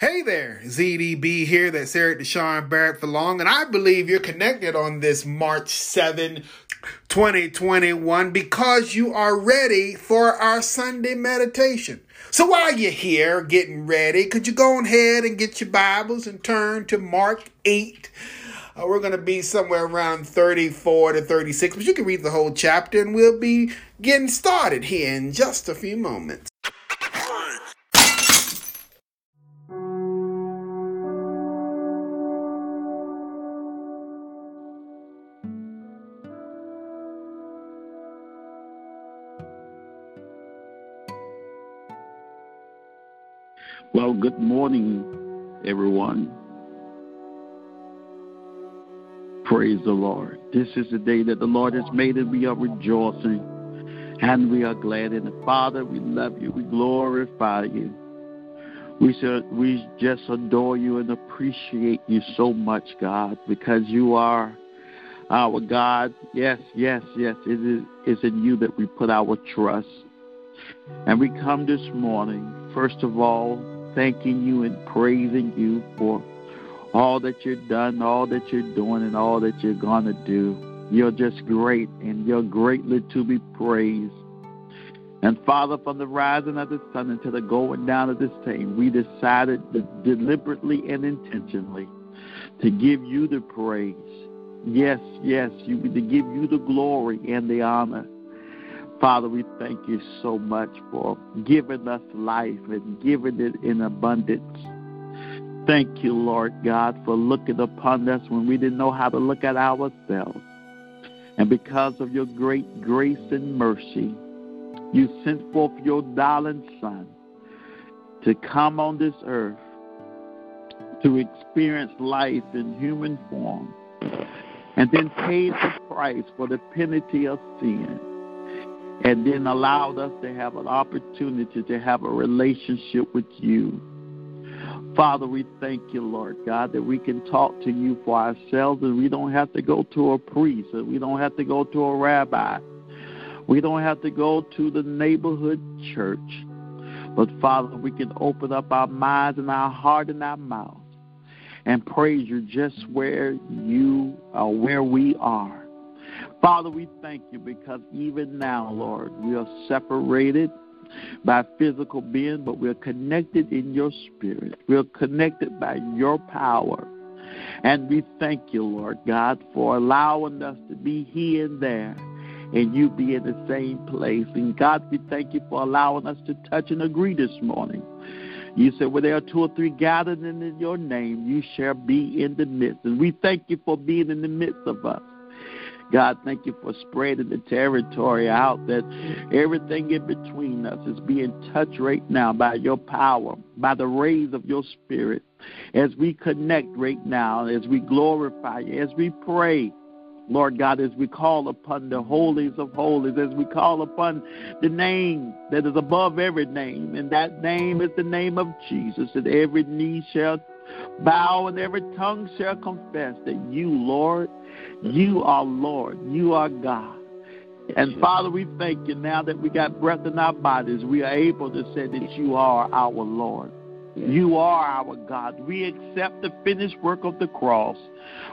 Hey there, EDB here. That's Erik DeSean Barrett for long, and I believe you're connected on this March 7, 2021, because you are ready for our Sunday meditation. So while you're here getting ready, could you go ahead and get your Bibles and turn to Mark 8? Uh, we're going to be somewhere around 34 to 36, but you can read the whole chapter, and we'll be getting started here in just a few moments. Morning, everyone. Praise the Lord. This is the day that the Lord has made, and we are rejoicing and we are glad in it. Father, we love you. We glorify you. We, should, we just adore you and appreciate you so much, God, because you are our God. Yes, yes, yes. It is it's in you that we put our trust. And we come this morning, first of all, thanking you and praising you for all that you've done, all that you're doing, and all that you're going to do. You're just great, and you're greatly to be praised. And Father, from the rising of the sun until the going down of the same, we decided deliberately and intentionally to give you the praise. Yes, yes, you, to give you the glory and the honor. Father, we thank you so much for giving us life and giving it in abundance. Thank you, Lord God, for looking upon us when we didn't know how to look at ourselves. And because of your great grace and mercy, you sent forth your darling Son to come on this earth to experience life in human form and then paid the price for the penalty of sin and then allowed us to have an opportunity to have a relationship with you. Father, we thank you, Lord God, that we can talk to you for ourselves and we don't have to go to a priest and we don't have to go to a rabbi. We don't have to go to the neighborhood church. But Father, we can open up our minds and our heart and our mouth and praise you just where you are, where we are. Father, we thank you because even now, Lord, we are separated by physical being, but we're connected in your spirit. We're connected by your power. And we thank you, Lord God, for allowing us to be here and there and you be in the same place. And God, we thank you for allowing us to touch and agree this morning. You said, where there are two or three gathered in your name, you shall be in the midst. And we thank you for being in the midst of us. God, thank you for spreading the territory out that everything in between us is being touched right now by your power, by the rays of your spirit. As we connect right now, as we glorify you, as we pray, Lord God, as we call upon the holies of holies, as we call upon the name that is above every name, and that name is the name of Jesus, and every knee shall bow and every tongue shall confess that you, Lord, you are Lord. You are God. And Father, we thank you now that we got breath in our bodies. We are able to say that you are our Lord. You are our God. We accept the finished work of the cross.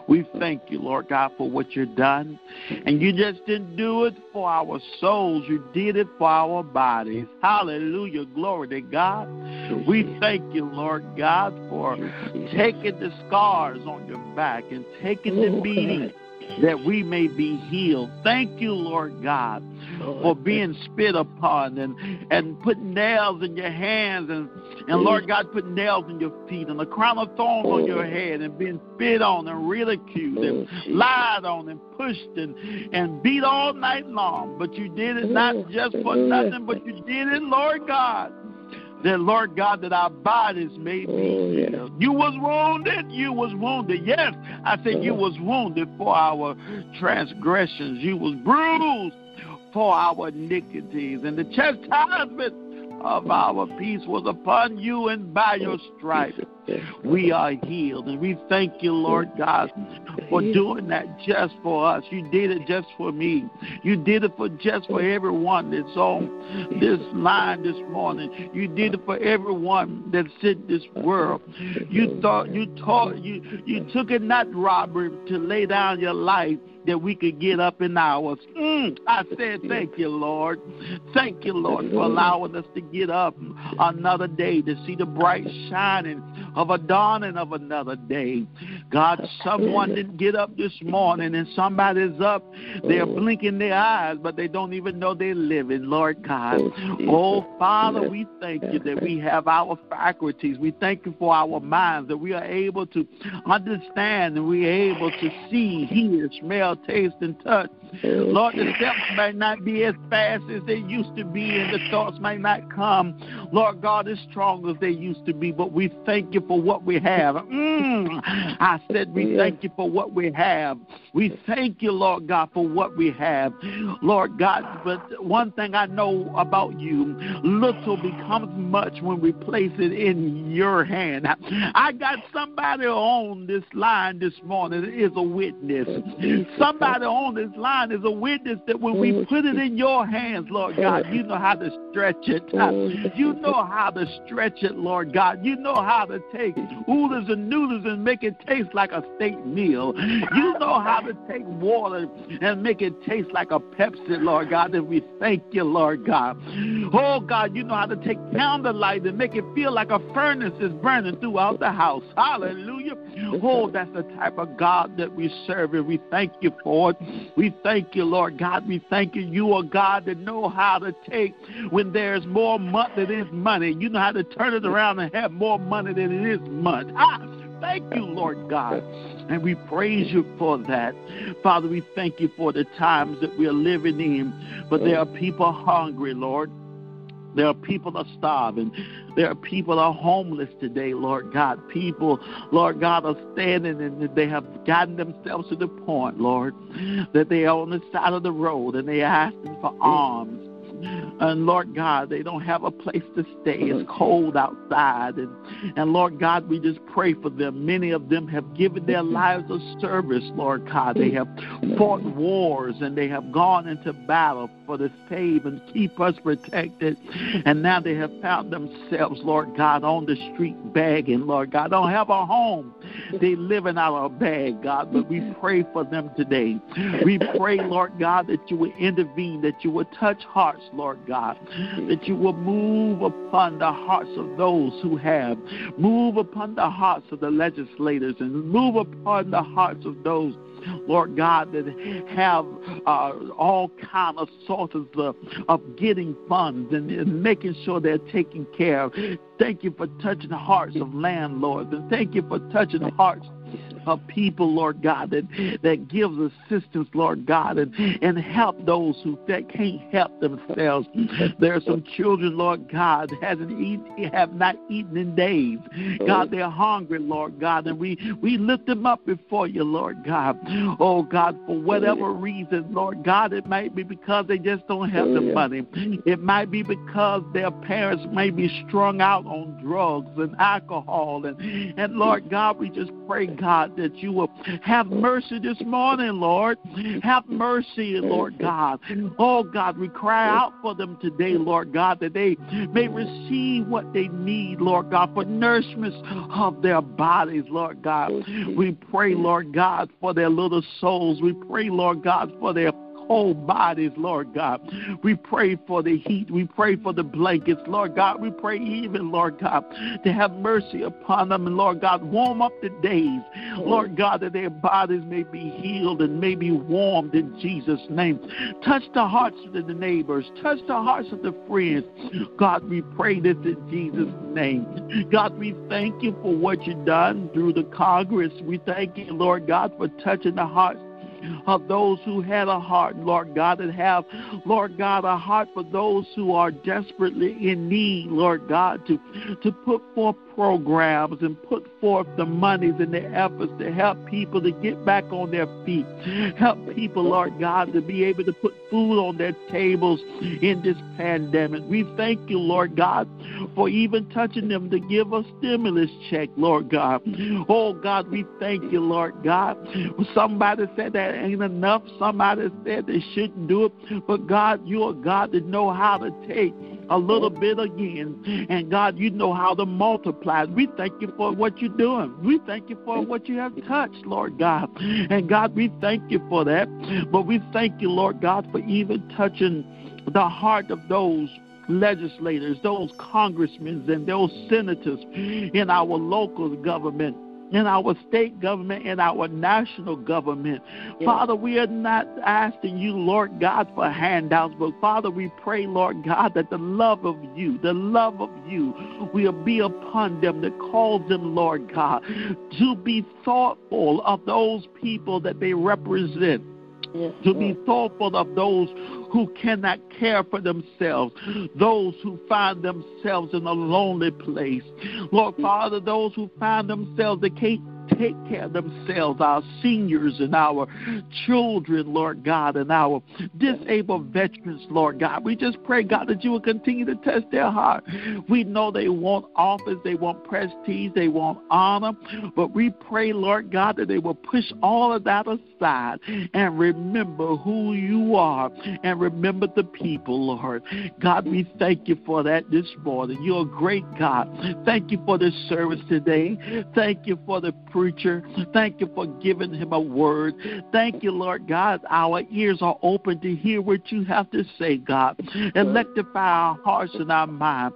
We thank you, Lord God, for what you've done. And you just didn't do it for our souls, you did it for our bodies. Hallelujah. Glory to God. We thank you, Lord God, for taking the scars on your back and taking the beating that we may be healed. Thank you, Lord God, for being spit upon and, and putting nails in your hands and, and Lord God, put nails in your feet and a crown of thorns on your head and being spit on and ridiculed and lied on and pushed and, and beat all night long. But you did it not just for nothing, but you did it, Lord God that Lord God, that our bodies may be oh, healed. You was wounded, you was wounded. Yes, I said you was wounded for our transgressions. You was bruised for our iniquities, and the chastisement of our peace was upon you, and by your oh, stripes we are healed. And we thank you, Lord God, for doing that just for us. You did it just for me. You did it for just for everyone that's on this line this morning. You did it for everyone that's in this world. You thought you taught you you took it not robbery to lay down your life that we could get up in ours. Mm, I said, Thank you, Lord. Thank you, Lord, for allowing us to get up another day to see the bright shining of a dawning of another day. God, someone didn't get up this morning and somebody's up. They're blinking their eyes, but they don't even know they're living, Lord God. Oh, Father, we thank you that we have our faculties. We thank you for our minds, that we are able to understand and we are able to see, hear, smell, taste, and touch. Lord, the steps might not be as fast as they used to be, and the thoughts might not come, Lord God, as strong as they used to be, but we thank you for what we have. Mm, I said, We thank you for what we have. We thank you, Lord God, for what we have. Lord God, but one thing I know about you little becomes much when we place it in your hand. I got somebody on this line this morning that is a witness. Somebody on this line is a witness that when we put it in your hands, Lord God, you know how to stretch it. You know how to stretch it, Lord God. You know how to take oodles and noodles and make it taste like a steak meal. You know how to take water and make it taste like a Pepsi, Lord God. And we thank you, Lord God. Oh God, you know how to take candlelight and make it feel like a furnace is burning throughout the house. Hallelujah. Oh, that's the type of God that we serve, and we thank you for it. We thank you, Lord God. We thank you. You are God that know how to take when there's more money than is money. You know how to turn it around and have more money than it is money. Ah, thank you, Lord God. And we praise you for that. Father, we thank you for the times that we're living in. But there are people hungry, Lord. There are people that are starving. There are people that are homeless today, Lord God. People, Lord God, are standing and they have gotten themselves to the point, Lord, that they are on the side of the road and they are asking for alms. And Lord God, they don't have a place to stay. It's mm-hmm. cold outside. And, and Lord God, we just pray for them. Many of them have given their mm-hmm. lives of service, Lord God. They mm-hmm. have fought wars and they have gone into battle for to save and keep us protected. And now they have found themselves, Lord God, on the street begging, Lord God. Don't have a home. They live in our bag, God. But we pray for them today. We pray, Lord God, that you will intervene, that you will touch hearts, Lord God, that you will move upon the hearts of those who have, move upon the hearts of the legislators, and move upon the hearts of those Lord God, that have uh, all kind of sources of, of getting funds and, and making sure they're taken care of. Thank you for touching the hearts of landlords, and thank you for touching the hearts of people, Lord God, that, that gives assistance, Lord God, and, and help those who that can't help themselves. There are some children, Lord God, hasn't eaten, have not eaten in days. God, they're hungry, Lord God, and we, we lift them up before you, Lord God. Oh God, for whatever reason, Lord God, it might be because they just don't have the money. It might be because their parents may be strung out on drugs and alcohol. And, and Lord God, we just pray, God, that you will have mercy this morning, Lord. Have mercy, Lord God. Oh, God, we cry out for them today, Lord God, that they may receive what they need, Lord God, for nourishment of their bodies, Lord God. We pray, Lord God, for their little souls. We pray, Lord God, for their whole bodies, Lord God. We pray for the heat. We pray for the blankets, Lord God. We pray even, Lord God, to have mercy upon them. And Lord God, warm up the days, Lord God, that their bodies may be healed and may be warmed in Jesus' name. Touch the hearts of the neighbors. Touch the hearts of the friends. God, we pray this in Jesus' name. God, we thank you for what you've done through the Congress. We thank you, Lord God, for touching the hearts of those who had a heart, Lord God, that have, Lord God, a heart for those who are desperately in need, Lord God, to, to put forth programs and put forth the monies and the efforts to help people to get back on their feet. Help people, Lord God, to be able to put food on their tables in this pandemic. We thank you, Lord God, for even touching them to give a stimulus check, Lord God. Oh, God, we thank you, Lord God. Somebody said that ain't enough. Somebody said they shouldn't do it. But, God, you're a God that know how to take a little bit again. And God, you know how to multiply. We thank you for what you're doing. We thank you for what you have touched, Lord God. And God, we thank you for that. But we thank you, Lord God, for even touching the heart of those legislators, those congressmen, and those senators in our local government in our state government, in our national government. Yes. Father, we are not asking you, Lord God, for handouts, but Father, we pray, Lord God, that the love of you, the love of you, will be upon them, that calls them, Lord God, to be thoughtful of those people that they represent. Yes, to be thoughtful of those who cannot care for themselves, those who find themselves in a lonely place. Lord Father, those who find themselves, they can't take care of themselves, our seniors and our children, Lord God, and our disabled veterans, Lord God. We just pray, God, that you will continue to test their heart. We know they want office, they want prestige, they want honor, but we pray, Lord God, that they will push all of that aside and remember who you are and remember the people, Lord. God, we thank you for that this morning. You're a great God. Thank you for this service today. Thank you for the preacher. Thank you for giving him a word. Thank you, Lord God. Our ears are open to hear what you have to say, God. Electrify our hearts and our mind.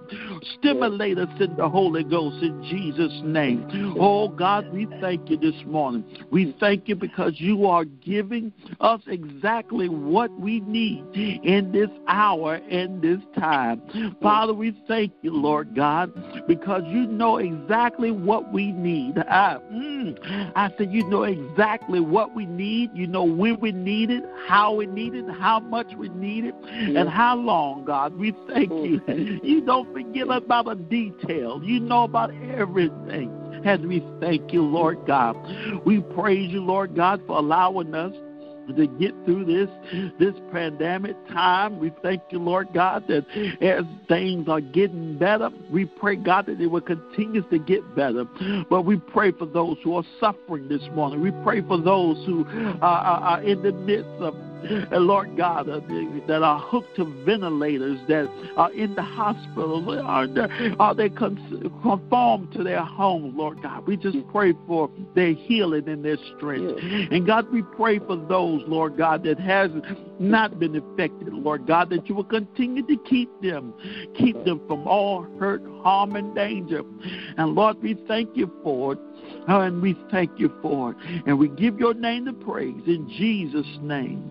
Stimulate us in the Holy Ghost in Jesus' name. Oh, God, we thank you this morning. We thank you because you are giving us exactly what we need in this hour, in this time. Father, we thank you, Lord God, because you know exactly what we need. I, mm, Mm. I said, You know exactly what we need. You know when we need it, how we need it, how much we need it, and how long, God. We thank you. You don't forget about a detail. You know about everything. As we thank you, Lord God. We praise you, Lord God, for allowing us to get through this this pandemic time. We thank you, Lord God, that as things are getting better, we pray, God, that it will continue to get better. But we pray for those who are suffering this morning. We pray for those who are, are in the midst of and Lord God, uh, that are hooked to ventilators, that are in the hospitals, are they, are they conformed to their home, Lord God? We just pray for their healing and their strength. And God, we pray for those, Lord God, that has not been affected, Lord God, that you will continue to keep them, keep them from all hurt, harm, and danger. And Lord, we thank you for it. And we thank you for it. And we give your name the praise in Jesus' name.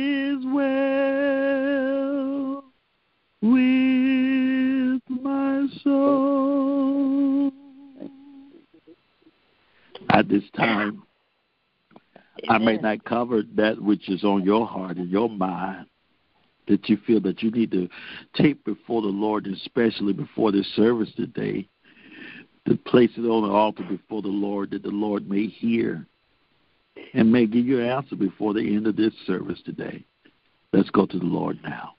At this time, I may not cover that which is on your heart and your mind that you feel that you need to take before the Lord, especially before this service today, to place it on the altar before the Lord that the Lord may hear and may give you an answer before the end of this service today. Let's go to the Lord now.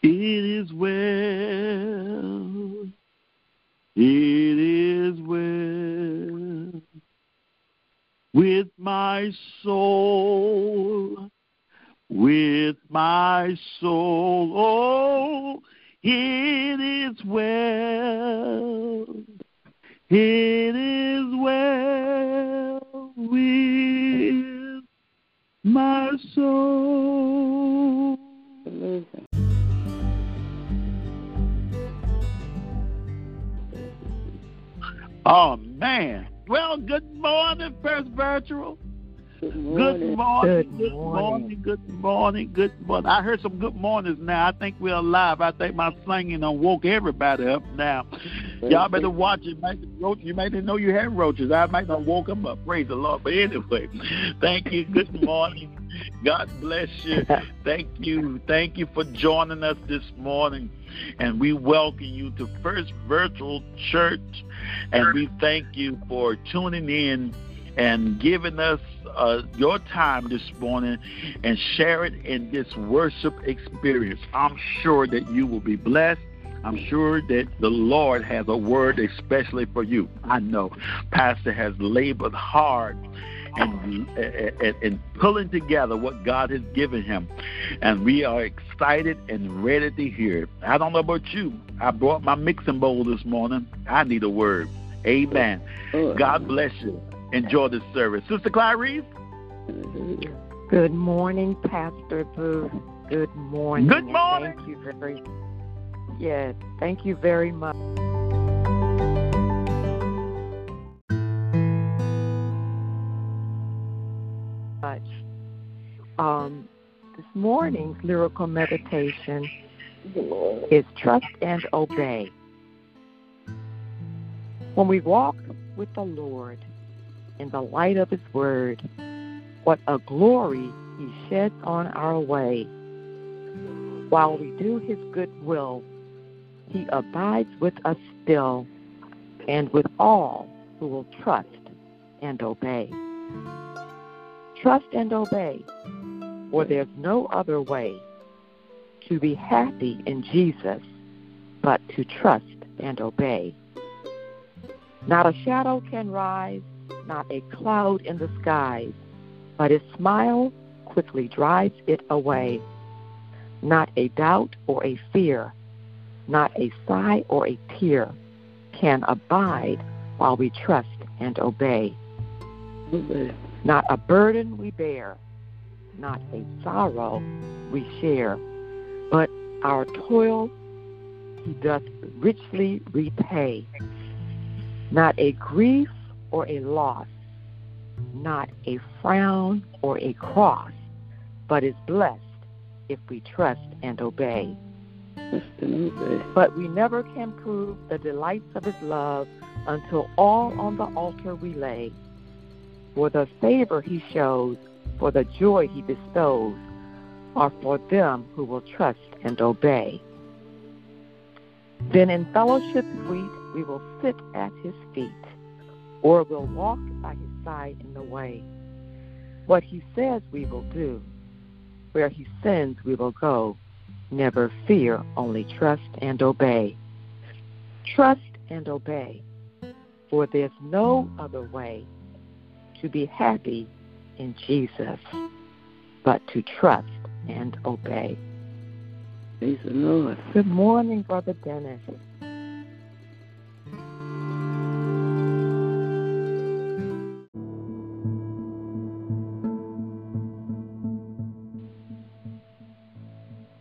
It is well. It is well with my soul, with my soul. Oh man. Well, good morning, First Virtual. Good morning. Good morning. Good morning. Good morning. Good morning. I heard some good mornings now. I think we're alive. I think my singing done woke everybody up now. Y'all better watch it. Might roach, you might didn't know you had roaches. I might not woke them up. Praise the Lord. But anyway, thank you. Good morning. God bless you. Thank you. Thank you for joining us this morning. And we welcome you to First Virtual Church. And we thank you for tuning in and giving us uh, your time this morning and share it in this worship experience. I'm sure that you will be blessed. I'm sure that the Lord has a word especially for you. I know Pastor has labored hard and, and, and pulling together what God has given him. And we are excited and ready to hear it. I don't know about you. I brought my mixing bowl this morning. I need a word. Amen. God bless you. Enjoy this service. Sister Clarice? Good morning, Pastor Booth. Good morning. Good morning. Thank you very Yes, thank you very much. Um, this morning's lyrical meditation is trust and obey. When we walk with the Lord in the light of His Word, what a glory He sheds on our way. While we do His good will, He abides with us still and with all who will trust and obey. Trust and obey, for there's no other way to be happy in Jesus but to trust and obey. Not a shadow can rise, not a cloud in the skies, but his smile quickly drives it away. Not a doubt or a fear, not a sigh or a tear can abide while we trust and obey. Not a burden we bear, not a sorrow we share, but our toil he doth richly repay. Not a grief or a loss, not a frown or a cross, but is blessed if we trust and obey. But we never can prove the delights of his love until all on the altar we lay. For the favor he shows, for the joy he bestows, are for them who will trust and obey. Then in fellowship sweet we will sit at his feet, or will walk by his side in the way. What he says we will do, where he sends we will go. Never fear, only trust and obey. Trust and obey, for there's no other way to be happy in Jesus but to trust and obey. Praise the Lord. Good morning, Brother Dennis.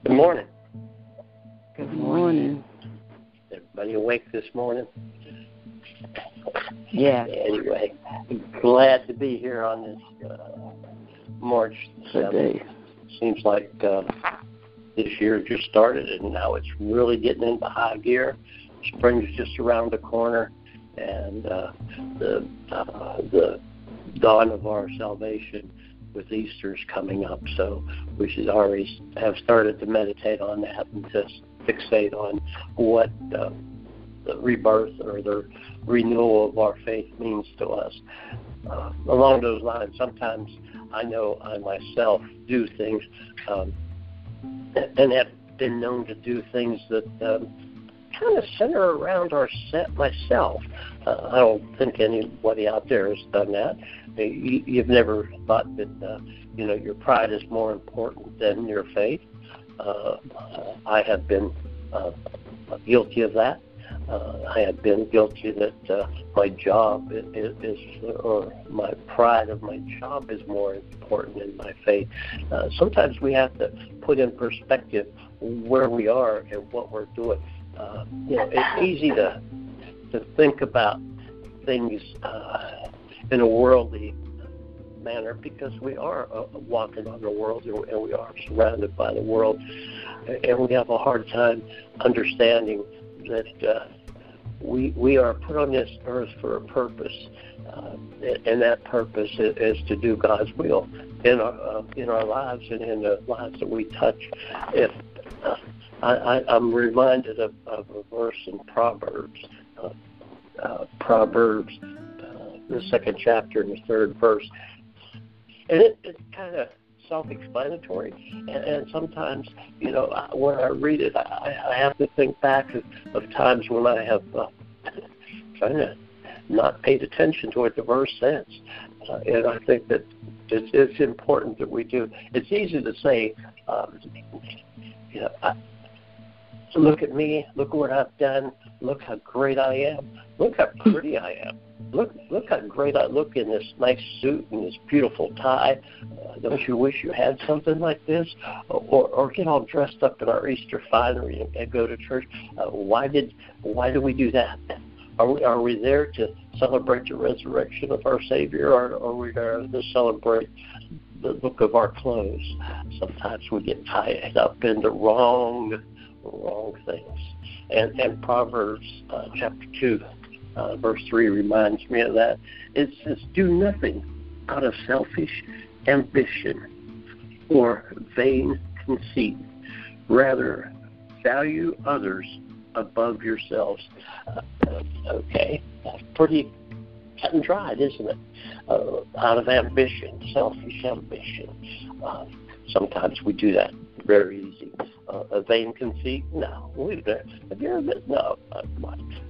Good morning. Good morning. Everybody awake this morning? Yes. Anyway, glad to be here on this uh, March 7th. Today. Seems like uh, this year just started and now it's really getting into high gear. Spring's just around the corner, and uh, the uh, the dawn of our salvation with Easter's coming up. So we should already have started to meditate on that and just fixate on what uh, the rebirth or the renewal of our faith means to us. Uh, along those lines, sometimes I know I myself do things um, and have been known to do things that um, kind of center around our set myself. Uh, I don't think anybody out there has done that. You, you've never thought that uh, you know your pride is more important than your faith. Uh, I have been uh, guilty of that. Uh, I have been guilty that uh, my job is, is, or my pride of my job is more important than my faith. Uh, sometimes we have to put in perspective where we are and what we're doing. Uh, you know, it's easy to to think about things uh, in a worldly manner because we are uh, walking on the world and we are surrounded by the world, and we have a hard time understanding that uh, we we are put on this earth for a purpose, uh, and that purpose is, to do God's will in our uh, in our lives and in the lives that we touch. If uh, I, I'm reminded of, of a verse in Proverbs, uh, uh, Proverbs, uh, the second chapter and the third verse, and it, it's kind of self-explanatory. And, and sometimes, you know, when I read it, I, I have to think back of, of times when I have uh, kind of not paid attention to what the verse says. Uh, and I think that it's, it's important that we do. It's easy to say, um, you know, I, look at me, look what I've done, look how great I am, look how pretty I am. Look, look how great I look in this nice suit and this beautiful tie. Uh, don't you wish you had something like this? Or, or get all dressed up in our Easter finery and, and go to church? Uh, why did, why do we do that? Are we are we there to celebrate the resurrection of our Savior, or, are we there to celebrate the look of our clothes? Sometimes we get tied up in the wrong wrong things. And and Proverbs uh, chapter two, uh, verse three reminds me of that. It says, "Do nothing out of selfish ambition or vain conceit. Rather, value others above yourselves. Uh, okay, that's pretty cut and dried, isn't it? Uh, out of ambition, selfish ambition. Uh, sometimes we do that very easy. Uh, a vain conceit? No. We've never, have you ever been? No. Uh.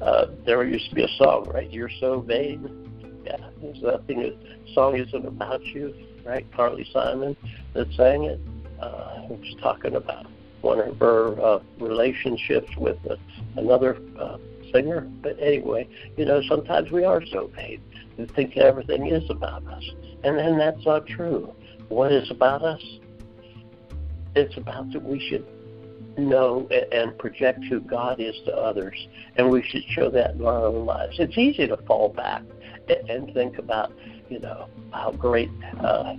Uh, there used to be a song, right? You're so vain. Yeah, there's nothing. The song isn't about you, right? Carly Simon that sang it. Uh, was talking about one of her uh, relationships with uh, another uh, singer. But anyway, you know, sometimes we are so vain and think everything is about us, and then that's not true. What is about us? It's about that we should know and project who God is to others, and we should show that in our own lives. It's easy to fall back and think about, you know, how great uh,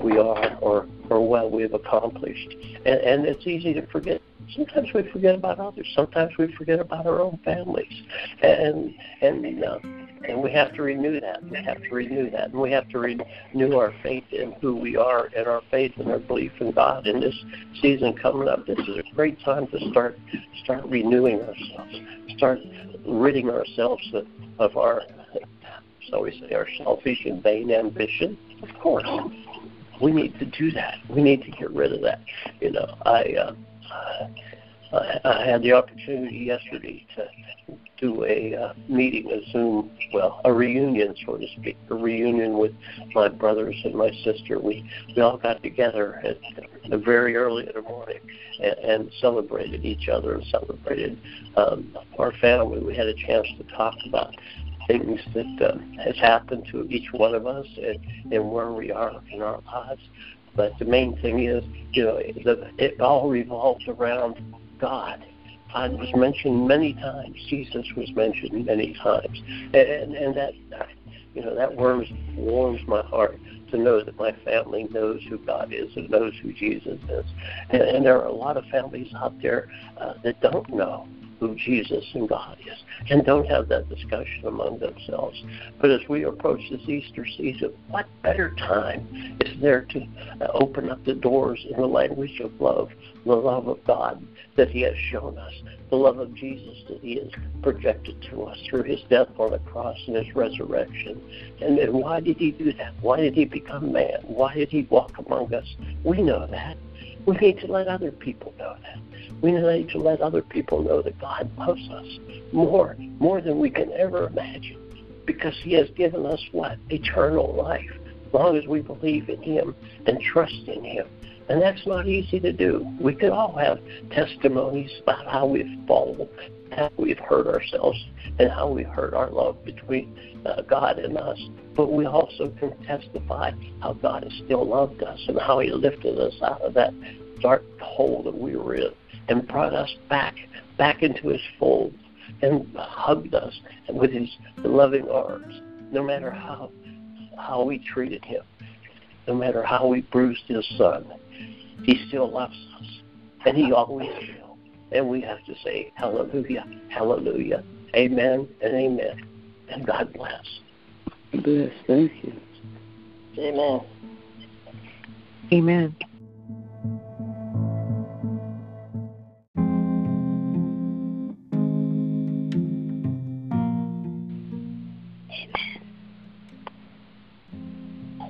we are or or what we've accomplished. And, and it's easy to forget. Sometimes we forget about others. Sometimes we forget about our own families. And and uh, and we have to renew that. We have to renew that, and we have to renew our faith in who we are, and our faith and our belief in God. In this season coming up, this is a great time to start start renewing ourselves, start ridding ourselves of, of our, so we say, our selfish and vain ambition. Of course, we need to do that. We need to get rid of that. You know, I uh, I, had the opportunity yesterday to do a uh, meeting, a Zoom, well, a reunion, so to speak, a reunion with my brothers and my sister. We we all got together at, very early in the morning and, and celebrated each other and celebrated um, our family. We had a chance to talk about things that uh, has happened to each one of us and, and where we are in our lives. But the main thing is, you know, the, it all revolves around God. God was mentioned many times. Jesus was mentioned many times, and and that you know that warms warms my heart to know that my family knows who God is and knows who Jesus is. And, and there are a lot of families out there uh, that don't know who Jesus and God is and don't have that discussion among themselves. But as we approach this Easter season, what better time is there to uh, open up the doors in the language of love, the love of God that He has shown us, the love of Jesus that He has projected to us through His death on the cross and His resurrection. And, and why did He do that? Why did He become man? Why did He walk among us? We know that. We need to let other people know that. We need to let other people know that God loves us more, more than we can ever imagine, because He has given us what? Eternal life, as long as we believe in Him and trust in Him. And that's not easy to do. We could all have testimonies about how we've fallen, how we've hurt ourselves, and how we hurt our love between uh, God and us. But we also can testify how God has still loved us and how He lifted us out of that dark hole that we were in and brought us back, back into His fold. and hugged us with his loving arms, no matter how how we treated him, no matter how we bruised his son. He still loves us, and he always will. And we have to say, Hallelujah, Hallelujah, Amen, and Amen. And God bless. Bless. Thank you. Amen. Amen.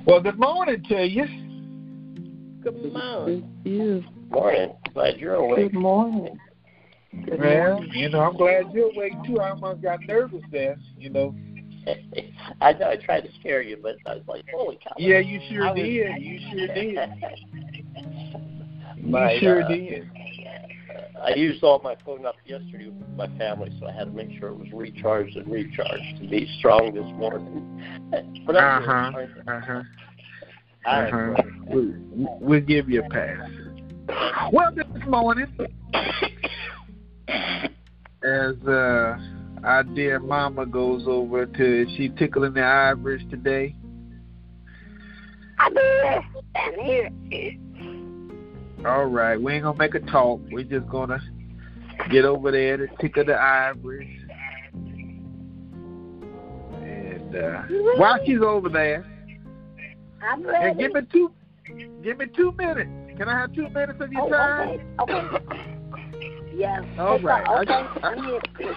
Well, good morning to you. Good morning. Thank you. Morning. Glad you're awake. Good morning. Good Well, morning. you know, I'm glad you're awake too. I almost got nervous there, you know. I know I tried to scare you, but I was like, holy cow. Yeah, you sure I was- did. You sure did. You My, sure uh, did. I used all my phone up yesterday with my family, so I had to make sure it was recharged and recharged to be strong this morning. But I'm Uh-huh. Uh-huh. Uh-huh. brother. We'll, we'll give you a pass. Well, this morning, as uh, our dear mama goes over to, is she tickling the ivories today? All right, we ain't gonna make a talk. We're just gonna get over there to tickle the ivories. And uh, while she's over there, I'm ready. and give me two, give me two minutes. Can I have two minutes of your Oh, time? okay. Okay. Yes. All right. I- Okay. I- here.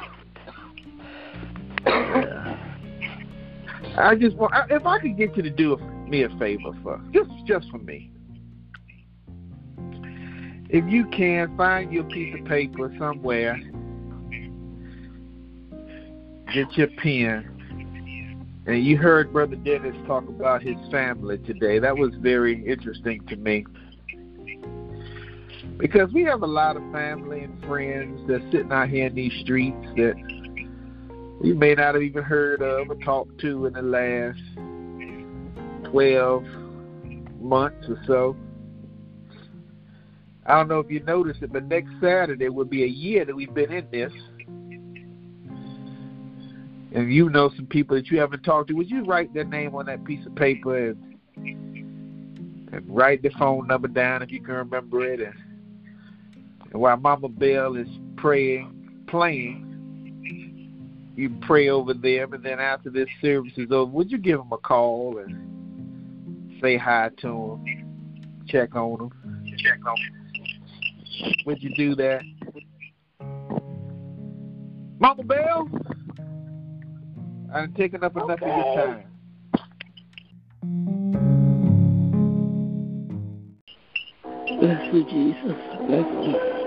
I just want if I could get you to do me a favor for just just for me. If you can find your piece of paper somewhere, get your pen. And you heard Brother Dennis talk about his family today. That was very interesting to me. Because we have a lot of family and friends that's sitting out here in these streets that you may not have even heard of or talked to in the last 12 months or so. I don't know if you noticed it, but next Saturday will be a year that we've been in this. And you know some people that you haven't talked to. Would you write their name on that piece of paper and, and write the phone number down if you can remember it? And, and while Mama Bell is praying, playing, you pray over them, and then after this service is over, would you give them a call and say hi to them, check on them? Check on them. Would you do that? Mama Bell, I've taken up enough of your time. Bless you, Jesus. Bless you.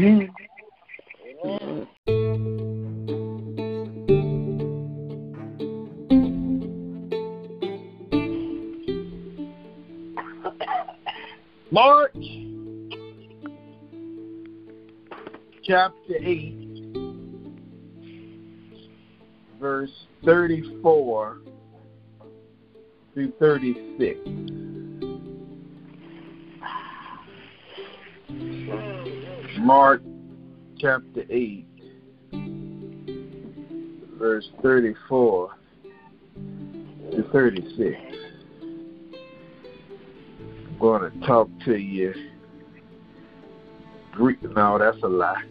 Amen. Mark chapter 8, verse 34 through 36. Chapter 8, verse 34 to 36. I'm going to talk to you. Brief. No, that's a lie.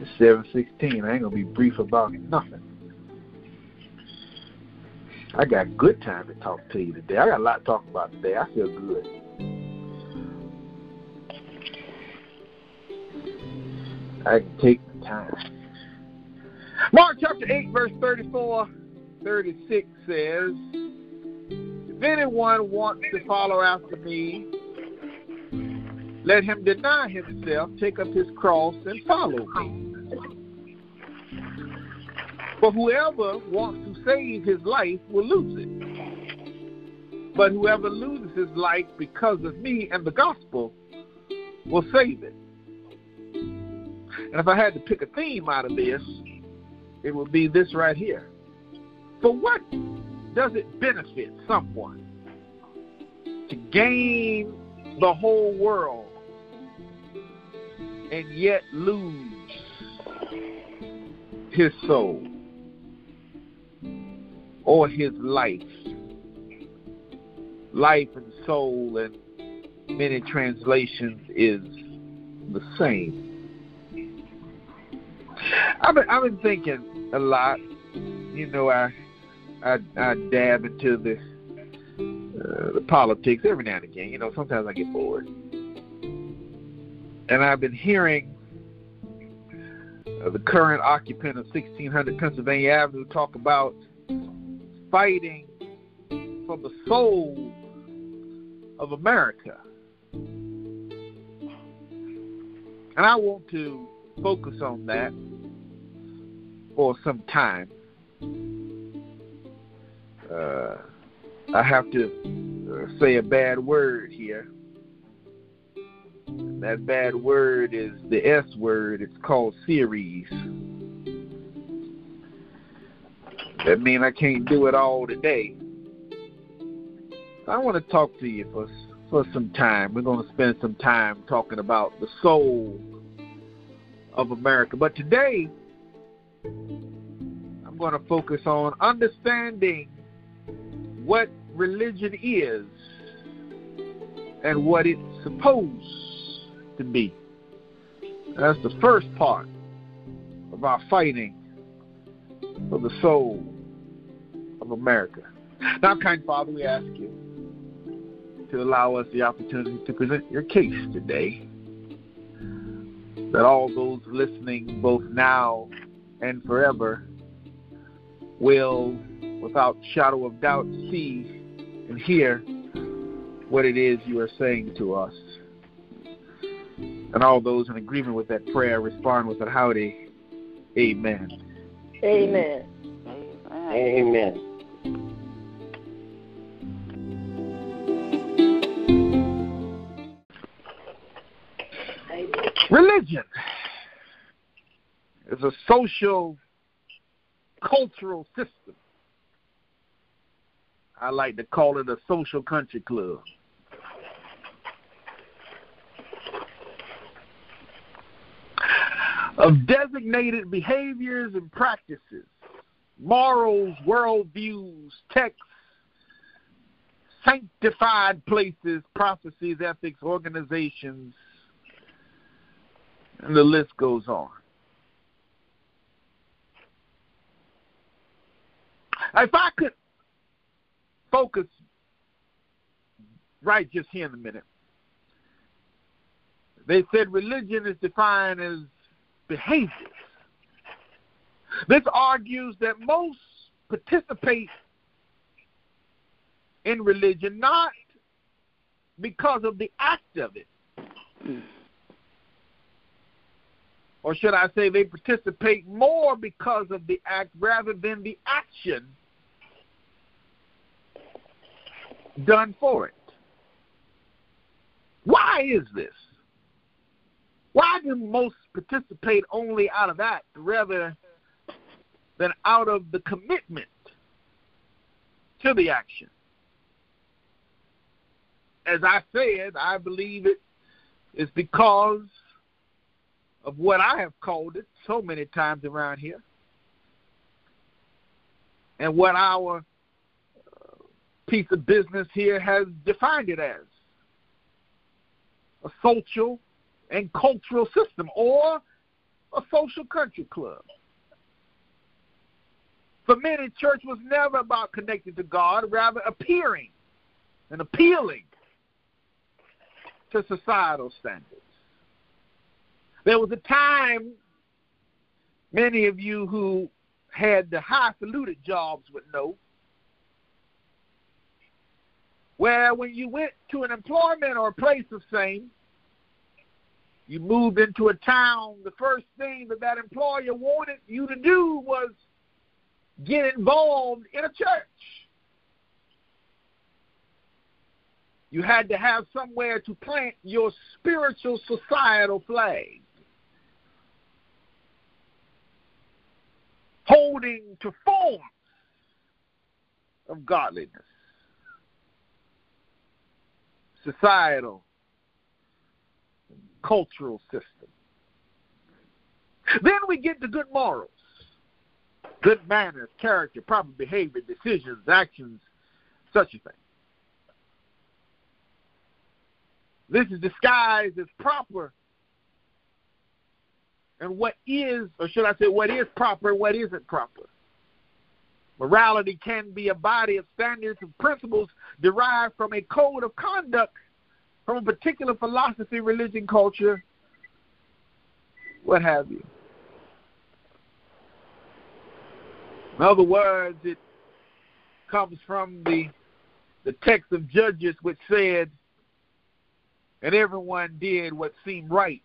It's 716. I ain't going to be brief about nothing. I got good time to talk to you today. I got a lot to talk about today. I feel good. I can take the time. Mark chapter 8, verse 34, 36 says, If anyone wants to follow after me, let him deny himself, take up his cross, and follow me. For whoever wants to save his life will lose it. But whoever loses his life because of me and the gospel will save it. And if I had to pick a theme out of this, it would be this right here. For what does it benefit someone to gain the whole world and yet lose his soul or his life? Life and soul, in many translations, is the same. I've been, I've been thinking a lot. You know, I I, I dab into the uh, the politics every now and again. You know, sometimes I get bored, and I've been hearing uh, the current occupant of 1600 Pennsylvania Avenue talk about fighting for the soul of America, and I want to focus on that for some time. Uh, I have to uh, say a bad word here. That bad word is the S word. It's called series. That means I can't do it all today. I want to talk to you for for some time. We're going to spend some time talking about the soul of America. But today, Going to focus on understanding what religion is and what it's supposed to be. That's the first part of our fighting for the soul of America. Now, kind Father, we ask you to allow us the opportunity to present your case today. That all those listening, both now and forever, will, without shadow of doubt, see and hear what it is you are saying to us. And all those in agreement with that prayer respond with a howdy. Amen. Amen. Amen. Religion is a social, cultural system. I like to call it a social country club. Of designated behaviors and practices, morals, worldviews, texts, sanctified places, prophecies, ethics, organizations, and the list goes on. If I could focus right just here in a minute, they said religion is defined as behaviors. This argues that most participate in religion not because of the act of it. Or should I say they participate more because of the act rather than the action done for it. Why is this? Why do most participate only out of that rather than out of the commitment to the action? As I said, I believe it is because of what I have called it so many times around here and what our piece of business here has defined it as a social and cultural system or a social country club. For many, church was never about connecting to God, rather appearing and appealing to societal standards. There was a time, many of you who had the high saluted jobs would know, where when you went to an employment or a place of fame, you moved into a town, the first thing that that employer wanted you to do was get involved in a church. You had to have somewhere to plant your spiritual societal flag. Holding to forms of godliness societal, cultural system. Then we get to good morals, good manners, character, proper behavior, decisions, actions, such a thing. This is disguised as proper and what is, or should I say, what is proper and what isn't proper. Morality can be a body of standards and principles derived from a code of conduct from a particular philosophy, religion, culture, what have you. In other words, it comes from the the text of Judges which said, and everyone did what seemed right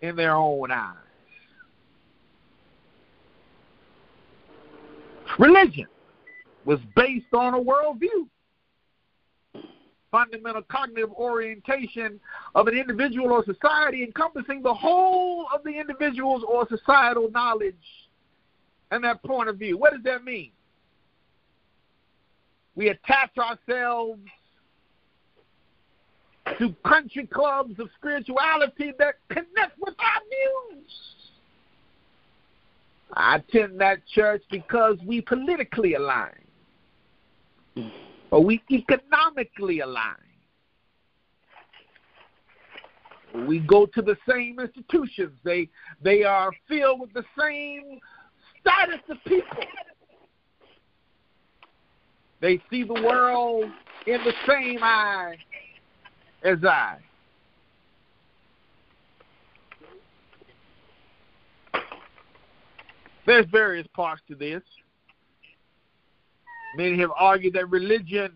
in their own eyes. Religion was based on a worldview, fundamental cognitive orientation of an individual or society encompassing the whole of the individual's or societal knowledge and that point of view. What does that mean? We attach ourselves to country clubs of spirituality that connect with our views. I attend that church because we politically align or we economically align. We go to the same institutions. They they are filled with the same status of people. They see the world in the same eye as I. There's various parts to this. Many have argued that religion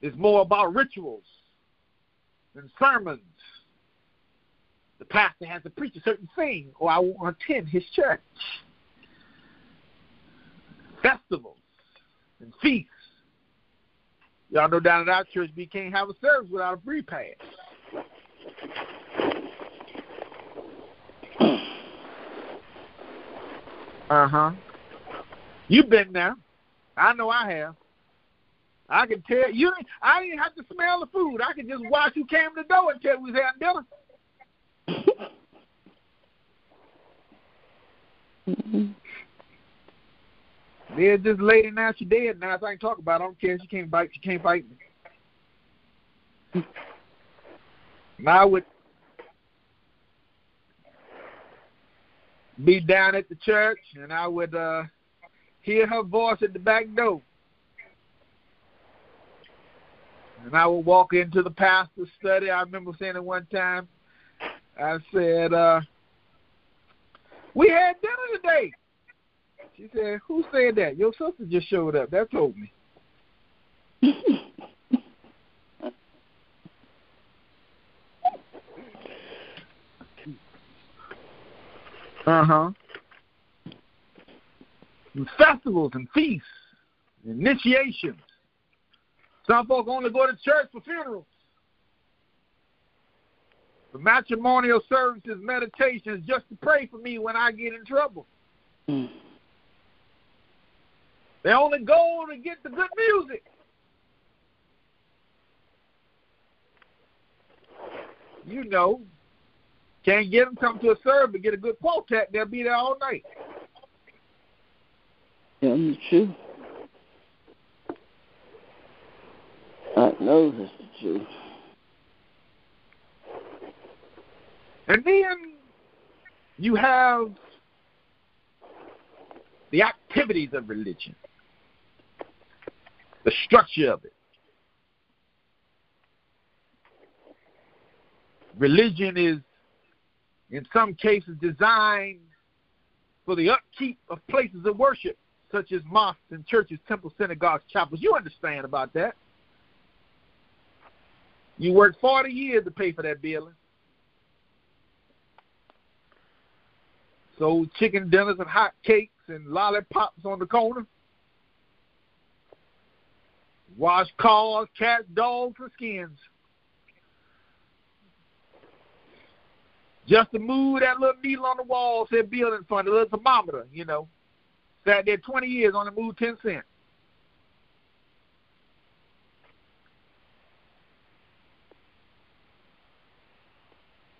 is more about rituals than sermons. The pastor has to preach a certain thing, or I won't attend his church. Festivals and feasts. Y'all know down at our church we can't have a service without a repast. Uh huh. You've been there. I know I have. I can tell you. I didn't have to smell the food. I could just watch who came to the door and tell we was having dinner. mm-hmm. There's this lady now. She dead now. I can talk about. It. I don't care. She can't bite. She can't fight me. Now I would be down at the church, and I would uh, hear her voice at the back door. And I would walk into the pastor's study. I remember saying it one time. I said, uh, We had dinner today. She said, Who said that? Your sister just showed up. That told me. Uh huh. And festivals and feasts, initiations. Some folk only go to church for funerals. The matrimonial services, meditations, just to pray for me when I get in trouble. Mm. They only go to get the good music. You know, can't get them come to a service get a good quartet. They'll be there all night. Tell the truth. I know that's the truth. And then you have the activities of religion, the structure of it. Religion is, in some cases, designed for the upkeep of places of worship, such as mosques and churches, temples, synagogues, chapels. You understand about that. You worked 40 years to pay for that building. So chicken dinners and hot cakes and lollipops on the corner. Wash cars, cats, dogs, and skins. Just to move that little needle on the wall said building fund, a little thermometer, you know. Sat there 20 years, only moved 10 cents.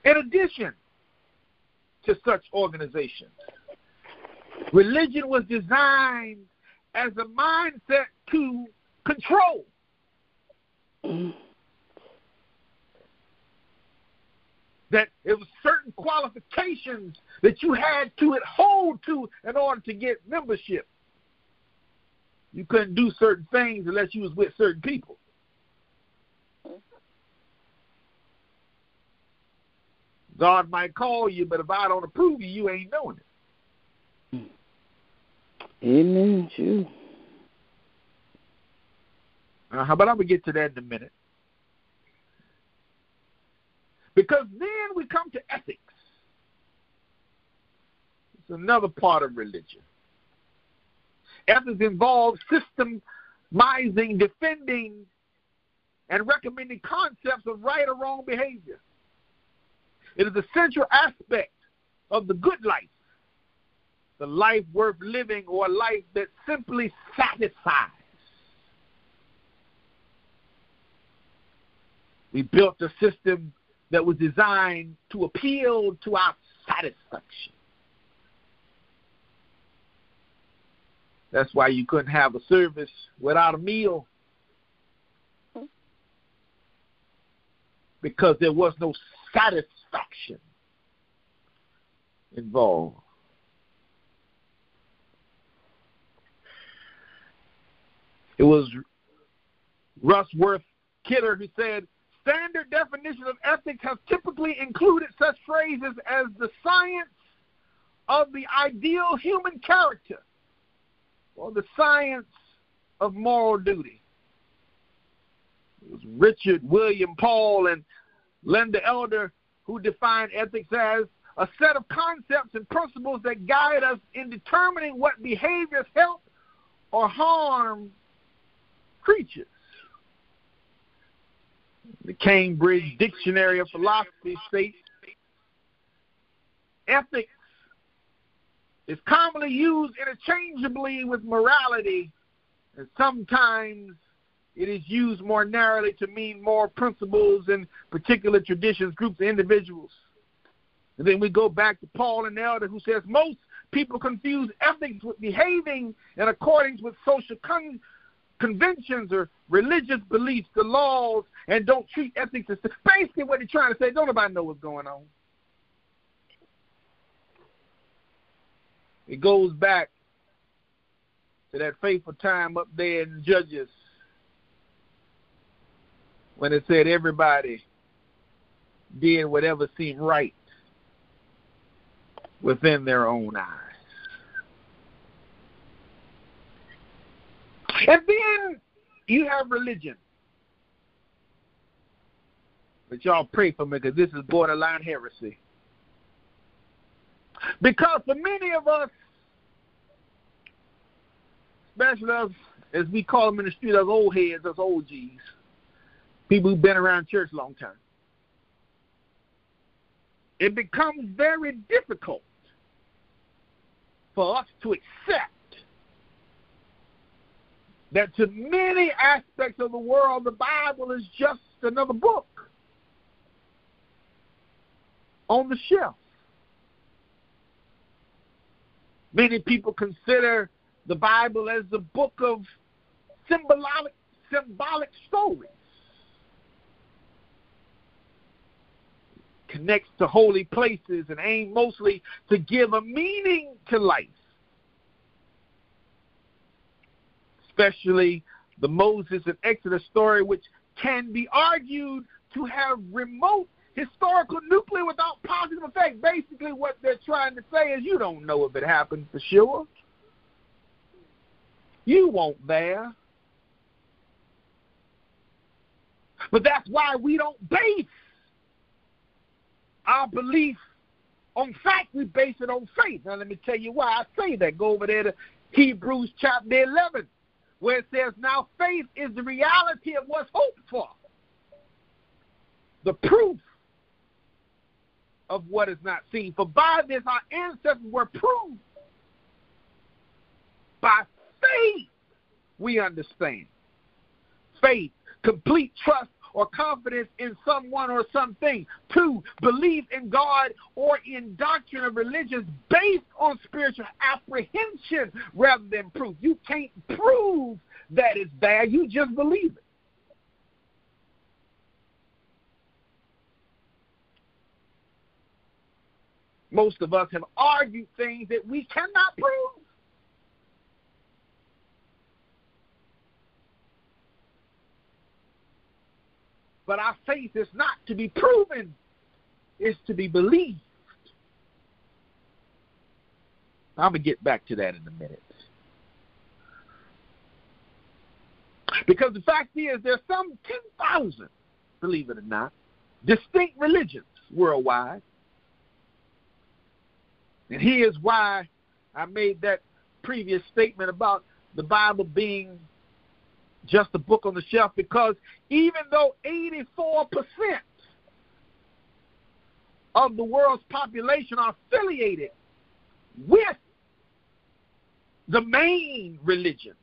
In addition to such organizations, religion was designed as a mindset to control. That it was certain qualifications that you had to hold to in order to get membership. You couldn't do certain things unless you was with certain people. God might call you, but if I don't approve you, you ain't doing it. Amen, true. Uh-huh, but I'm going to get to that in a minute. Because then we come to ethics. It's another part of religion. Ethics involves systemizing, defending, and recommending concepts of right or wrong behavior. It is a central aspect of the good life, the life worth living or a life that simply satisfies. We built a system that was designed to appeal to our satisfaction. That's why you couldn't have a service without a meal. Because there was no satisfaction involved. It was Russ Worth Kidder who said, Standard definition of ethics have typically included such phrases as the science of the ideal human character or the science of moral duty. It was Richard William Paul and Linda Elder who defined ethics as a set of concepts and principles that guide us in determining what behaviors help or harm creatures. The Cambridge Dictionary of Philosophy states ethics is commonly used interchangeably with morality, and sometimes it is used more narrowly to mean more principles and particular traditions, groups, and individuals. And then we go back to Paul and Elder, who says most people confuse ethics with behaving in accordance with social con- conventions or religious beliefs, the laws, and don't treat ethics as basically what they're trying to say. Don't nobody know what's going on. It goes back to that fateful time up there in Judges when it said everybody did whatever seemed right within their own eyes. And then you have religion. But y'all pray for me because this is borderline heresy. Because for many of us, especially us, as we call them in the street, us old heads, us old G's, people who've been around church a long time, it becomes very difficult for us to accept that to many aspects of the world, the Bible is just another book on the shelf. Many people consider the Bible as a book of symbolic symbolic stories. Connects to holy places and aim mostly to give a meaning to life. Especially the Moses and Exodus story, which can be argued to have remote historical nuclear without positive effect. Basically, what they're trying to say is you don't know if it happened for sure. You won't there. But that's why we don't base our belief on fact. We base it on faith. Now, let me tell you why I say that. Go over there to Hebrews chapter 11, where it says, Now faith is the reality of what's hoped for, the proof of what is not seen. For by this our ancestors were proved. By faith we understand. Faith, complete trust or confidence in someone or something. Two, belief in God or in doctrine of religions based on spiritual apprehension rather than proof. You can't prove that it's bad, you just believe it. Most of us have argued things that we cannot prove. But our faith is not to be proven, it's to be believed. I'm going to get back to that in a minute. Because the fact is, there's some 10,000, believe it or not, distinct religions worldwide. And here's why I made that previous statement about the Bible being just a book on the shelf because even though 84% of the world's population are affiliated with the main religions,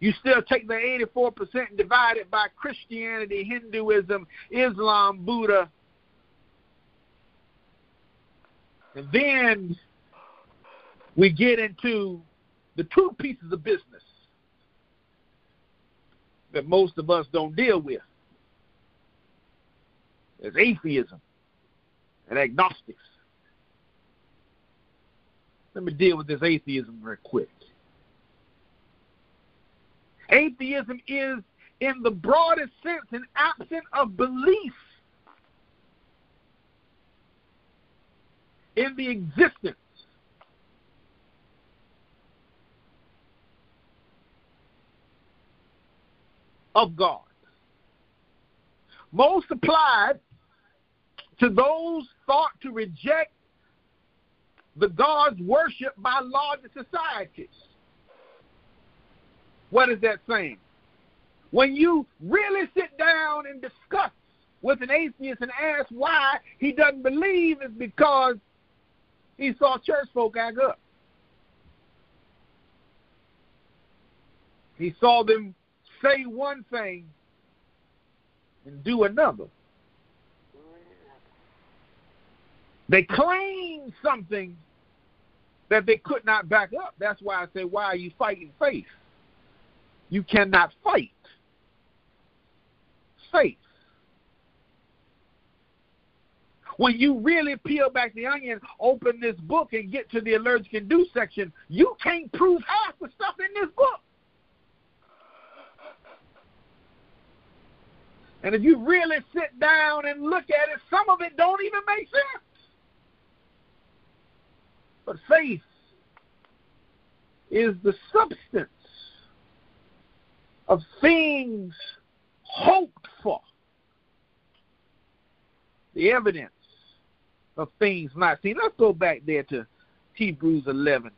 you still take the 84% and divide it by Christianity, Hinduism, Islam, Buddha, and then we get into the two pieces of business that most of us don't deal with. There's atheism and agnostics. Let me deal with this atheism real quick. Atheism is, in the broadest sense, an absence of belief in the existence of God. Most applied to those thought to reject the gods worshipped by larger societies. What is that saying? When you really sit down and discuss with an atheist and ask why he doesn't believe, is because he saw church folk act up. He saw them say one thing and do another. They claim something that they could not back up. That's why I say, why are you fighting faith? You cannot fight faith. When you really peel back the onion, open this book, and get to the allergic and do section, you can't prove half the stuff in this book. And if you really sit down and look at it, some of it don't even make sense. But faith is the substance of things hoped for. The evidence of things not seen. Let's go back there to Hebrews 11.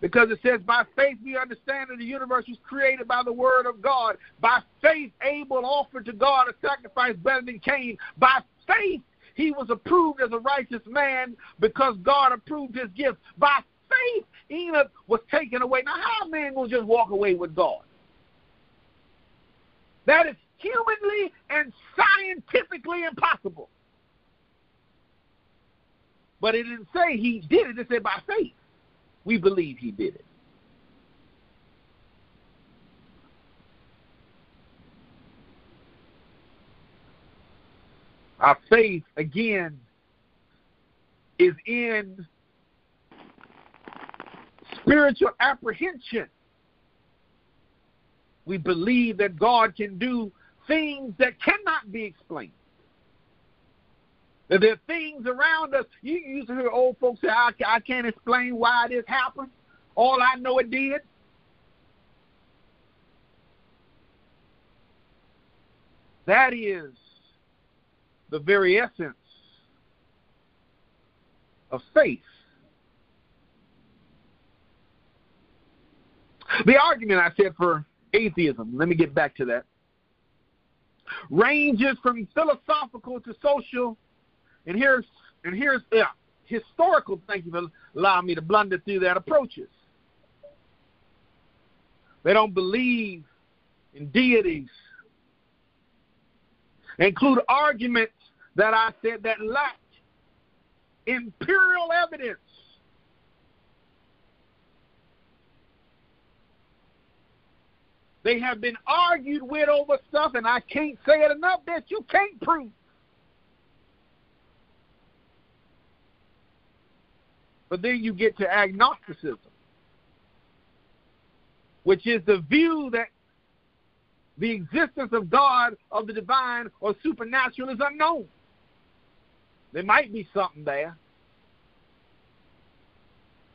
Because it says, by faith we understand that the universe was created by the word of God. By faith Abel offered to God a sacrifice better than Cain. By faith he was approved as a righteous man because God approved his gift. By faith Enoch was taken away. Now how a man will just walk away with God? That is humanly and scientifically impossible. But it didn't say he did it, it said by faith. We believe he did it. Our faith, again, is in spiritual apprehension. We believe that God can do things that cannot be explained. There are things around us. You used to hear old folks say, I, I can't explain why this happened. All I know it did. That is the very essence of faith. The argument I said for atheism, let me get back to that, ranges from philosophical to social, and here's and here's yeah, historical. Thank you for allowing me to blunder through that approaches. They don't believe in deities. They include arguments that I said that lack imperial evidence. They have been argued with over stuff, and I can't say it enough that you can't prove. But then you get to agnosticism, which is the view that the existence of God, of the divine, or supernatural is unknown. There might be something there,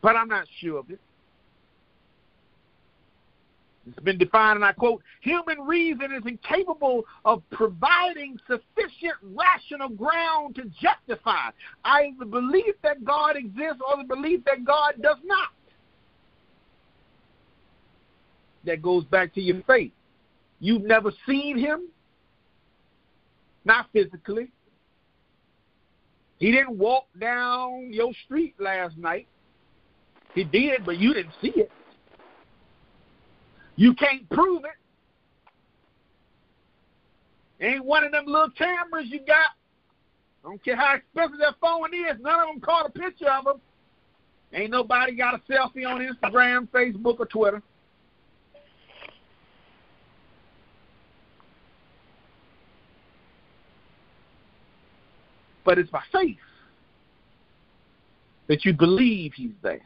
but I'm not sure of it. It's been defined, and I quote Human reason is incapable of providing sufficient rational ground to justify either the belief that God exists or the belief that God does not. That goes back to your faith. You've never seen him, not physically. He didn't walk down your street last night. He did, but you didn't see it. You can't prove it. Ain't one of them little cameras you got. I don't care how expensive that phone is. None of them caught a picture of them. Ain't nobody got a selfie on Instagram, Facebook, or Twitter. But it's by faith that you believe he's there.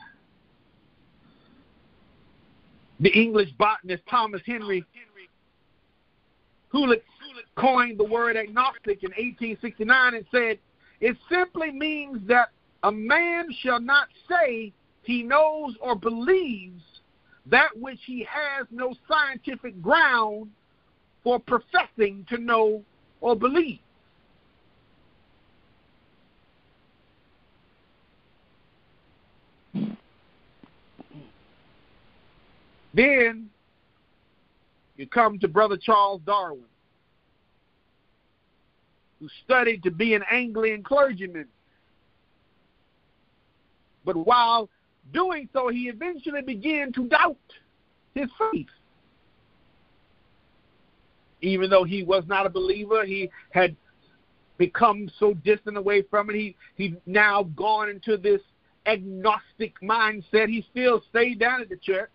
The English botanist Thomas Henry Huxley coined the word agnostic in 1869 and said, It simply means that a man shall not say he knows or believes that which he has no scientific ground for professing to know or believe. Then you come to Brother Charles Darwin, who studied to be an Anglican clergyman. But while doing so, he eventually began to doubt his faith. Even though he was not a believer, he had become so distant away from it. He he now gone into this agnostic mindset. He still stayed down at the church.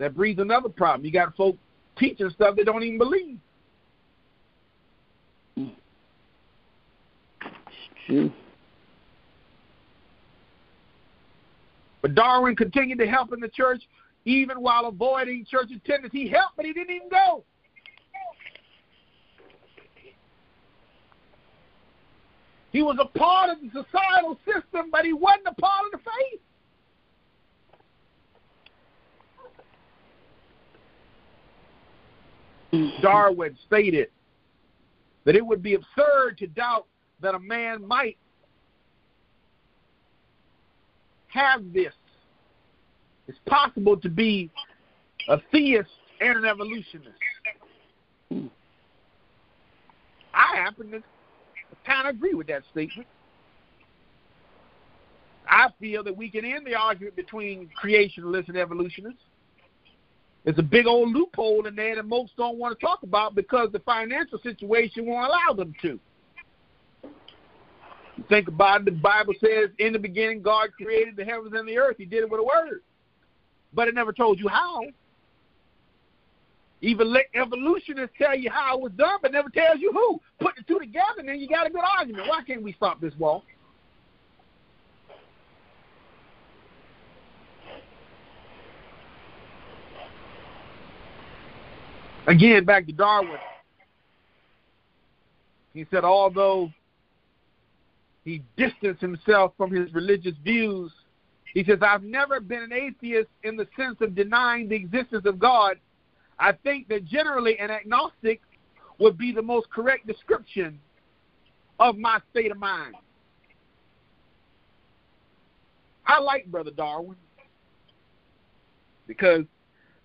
That breeds another problem. You got folk teaching stuff they don't even believe. It's true. But Darwin continued to help in the church even while avoiding church attendance. He helped, but he didn't even go. He was a part of the societal system, but he wasn't a part of the faith. Darwin stated that it would be absurd to doubt that a man might have this. It's possible to be a theist and an evolutionist. I happen to kind of agree with that statement. I feel that we can end the argument between creationalists and evolutionists. There's a big old loophole in there that most don't want to talk about because the financial situation won't allow them to. Think about it, the Bible says, in the beginning, God created the heavens and the earth. He did it with a word. But it never told you how. Even let evolutionists tell you how it was done, but never tells you who. Put the two together, and then you got a good argument. Why can't we stop this war? Again, back to Darwin. He said, although he distanced himself from his religious views, he says, I've never been an atheist in the sense of denying the existence of God. I think that generally an agnostic would be the most correct description of my state of mind. I like Brother Darwin because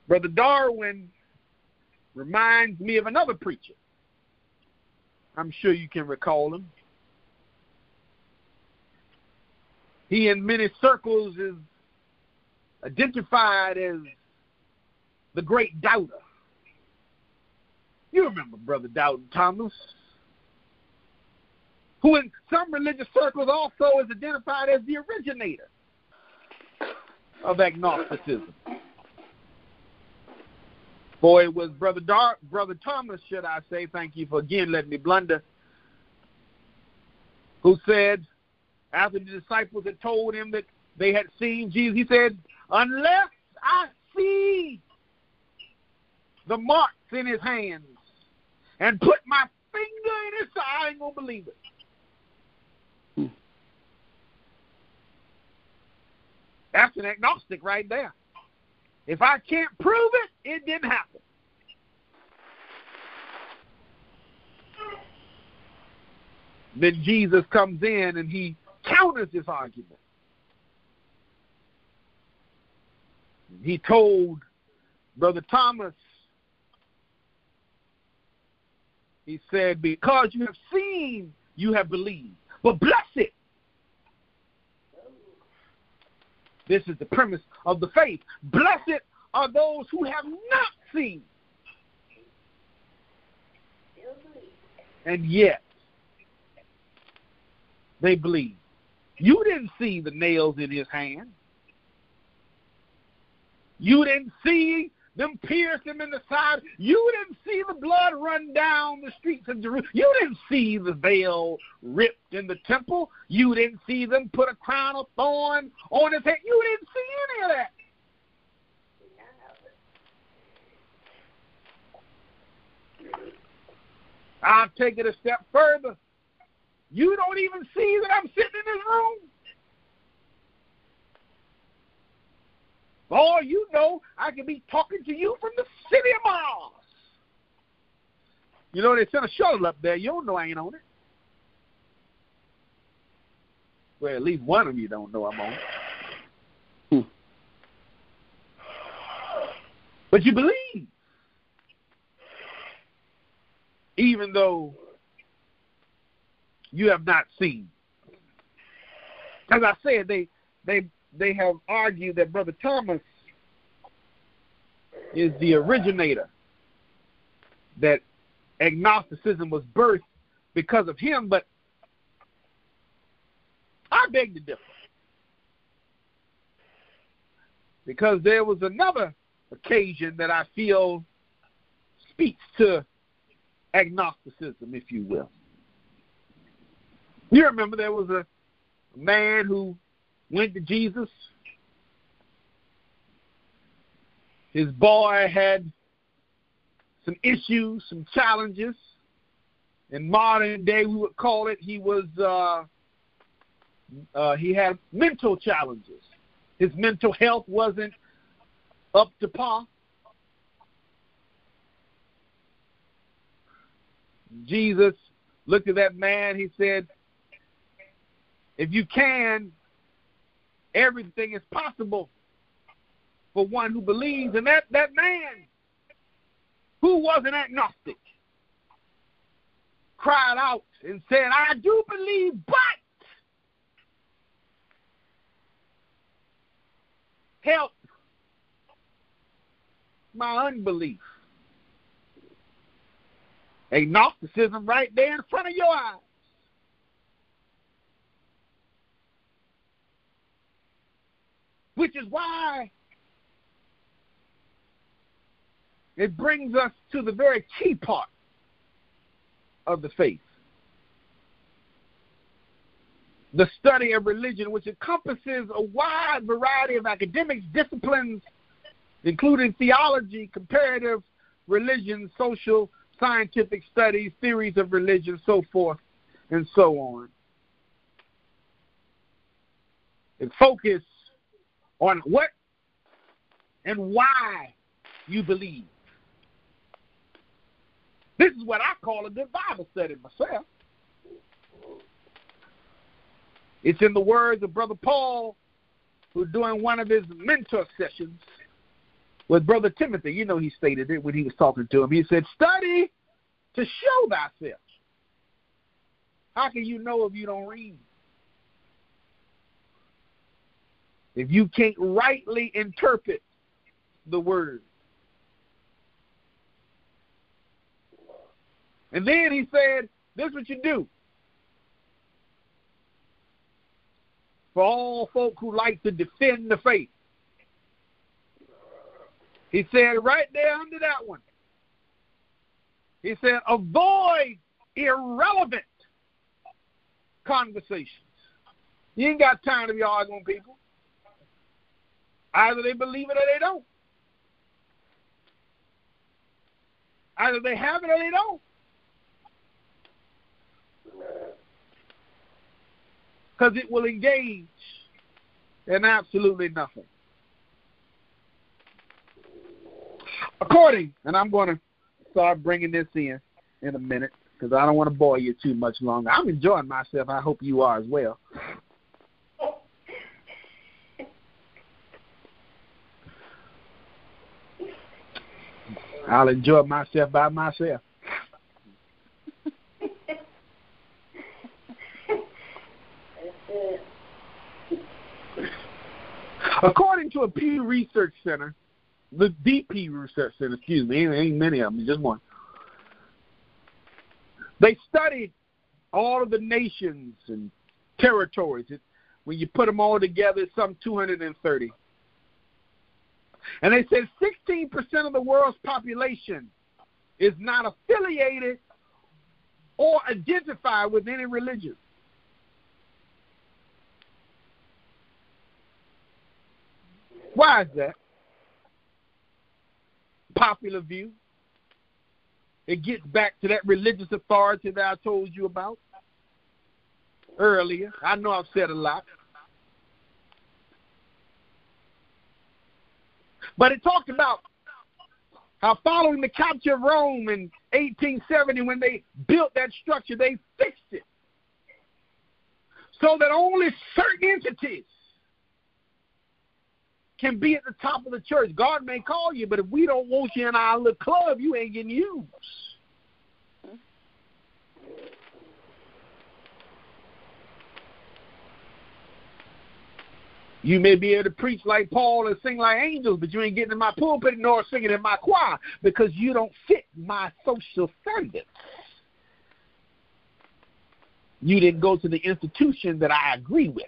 Brother Darwin reminds me of another preacher. I'm sure you can recall him. He, in many circles, is identified as the great doubter. You remember Brother Doubting Thomas, who in some religious circles also is identified as the originator of agnosticism. Boy, it was Brother Dar- Brother Thomas, should I say, thank you for again letting me blunder, who said, after the disciples had told him that they had seen Jesus, he said, Unless I see the marks in his hands and put my finger in his side, I ain't to believe it. Hmm. That's an agnostic right there. If I can't prove it, it didn't happen. Then Jesus comes in and he counters this argument. He told Brother Thomas, he said, Because you have seen, you have believed. But blessed. This is the premise of the faith. Blessed are those who have not seen. And yet, they believe. You didn't see the nails in his hand. You didn't see them pierced him in the side. You didn't see the blood run down the streets of Jerusalem. You didn't see the veil ripped in the temple. You didn't see them put a crown of thorns on his head. You didn't see any of that. I'll take it a step further. You don't even see that I'm sitting in this room. All you know, I could be talking to you from the city of Mars. You know, they sent a shuttle up there. You don't know I ain't on it. Well, at least one of you don't know I'm on it. Hmm. But you believe. Even though you have not seen. As I said, they they they have argued that Brother Thomas is the originator, that agnosticism was birthed because of him, but I beg to differ. Because there was another occasion that I feel speaks to agnosticism, if you will. You remember there was a man who went to Jesus. His boy had some issues, some challenges. In modern day, we would call it he was uh, uh, he had mental challenges. His mental health wasn't up to par. Jesus looked at that man. He said, If you can, everything is possible for one who believes. And that, that man, who was an agnostic, cried out and said, I do believe, but help my unbelief. Agnosticism right there in front of your eyes. Which is why it brings us to the very key part of the faith. The study of religion, which encompasses a wide variety of academic disciplines, including theology, comparative religion, social, scientific studies, theories of religion, so forth and so on. And focus on what and why you believe. This is what I call a good Bible study myself. It's in the words of Brother Paul, who's doing one of his mentor sessions with Brother Timothy. You know, he stated it when he was talking to him. He said, Study to show thyself. How can you know if you don't read? If you can't rightly interpret the word. And then he said, This is what you do. For all folk who like to defend the faith. He said right there under that one. He said, avoid irrelevant conversations. You ain't got time to be arguing people. Either they believe it or they don't. Either they have it or they don't. Because it will engage in absolutely nothing. According, and I'm going to start bringing this in in a minute because I don't want to bore you too much longer. I'm enjoying myself. I hope you are as well. I'll enjoy myself by myself. According to a Pew Research Center, the DP Research Center, excuse me, ain't many of them, just one. They studied all of the nations and territories. It, when you put them all together, it's some 230. And they said 16% of the world's population is not affiliated or identified with any religion. Why is that? Popular view. It gets back to that religious authority that I told you about earlier. I know I've said a lot. But it talked about how following the capture of Rome in 1870, when they built that structure, they fixed it so that only certain entities can be at the top of the church. God may call you, but if we don't want you in our little club, you ain't getting used. You may be able to preach like Paul and sing like angels, but you ain't getting in my pulpit nor singing in my choir because you don't fit my social standards. You didn't go to the institution that I agree with.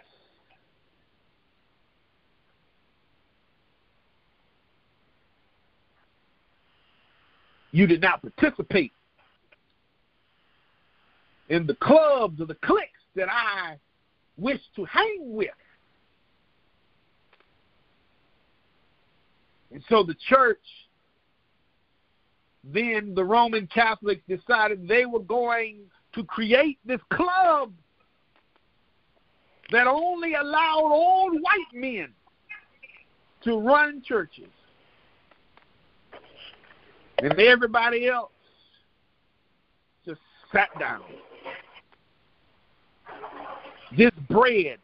You did not participate in the clubs or the cliques that I wish to hang with. And so the church then the Roman Catholics decided they were going to create this club that only allowed old white men to run churches. And everybody else just sat down. This bread,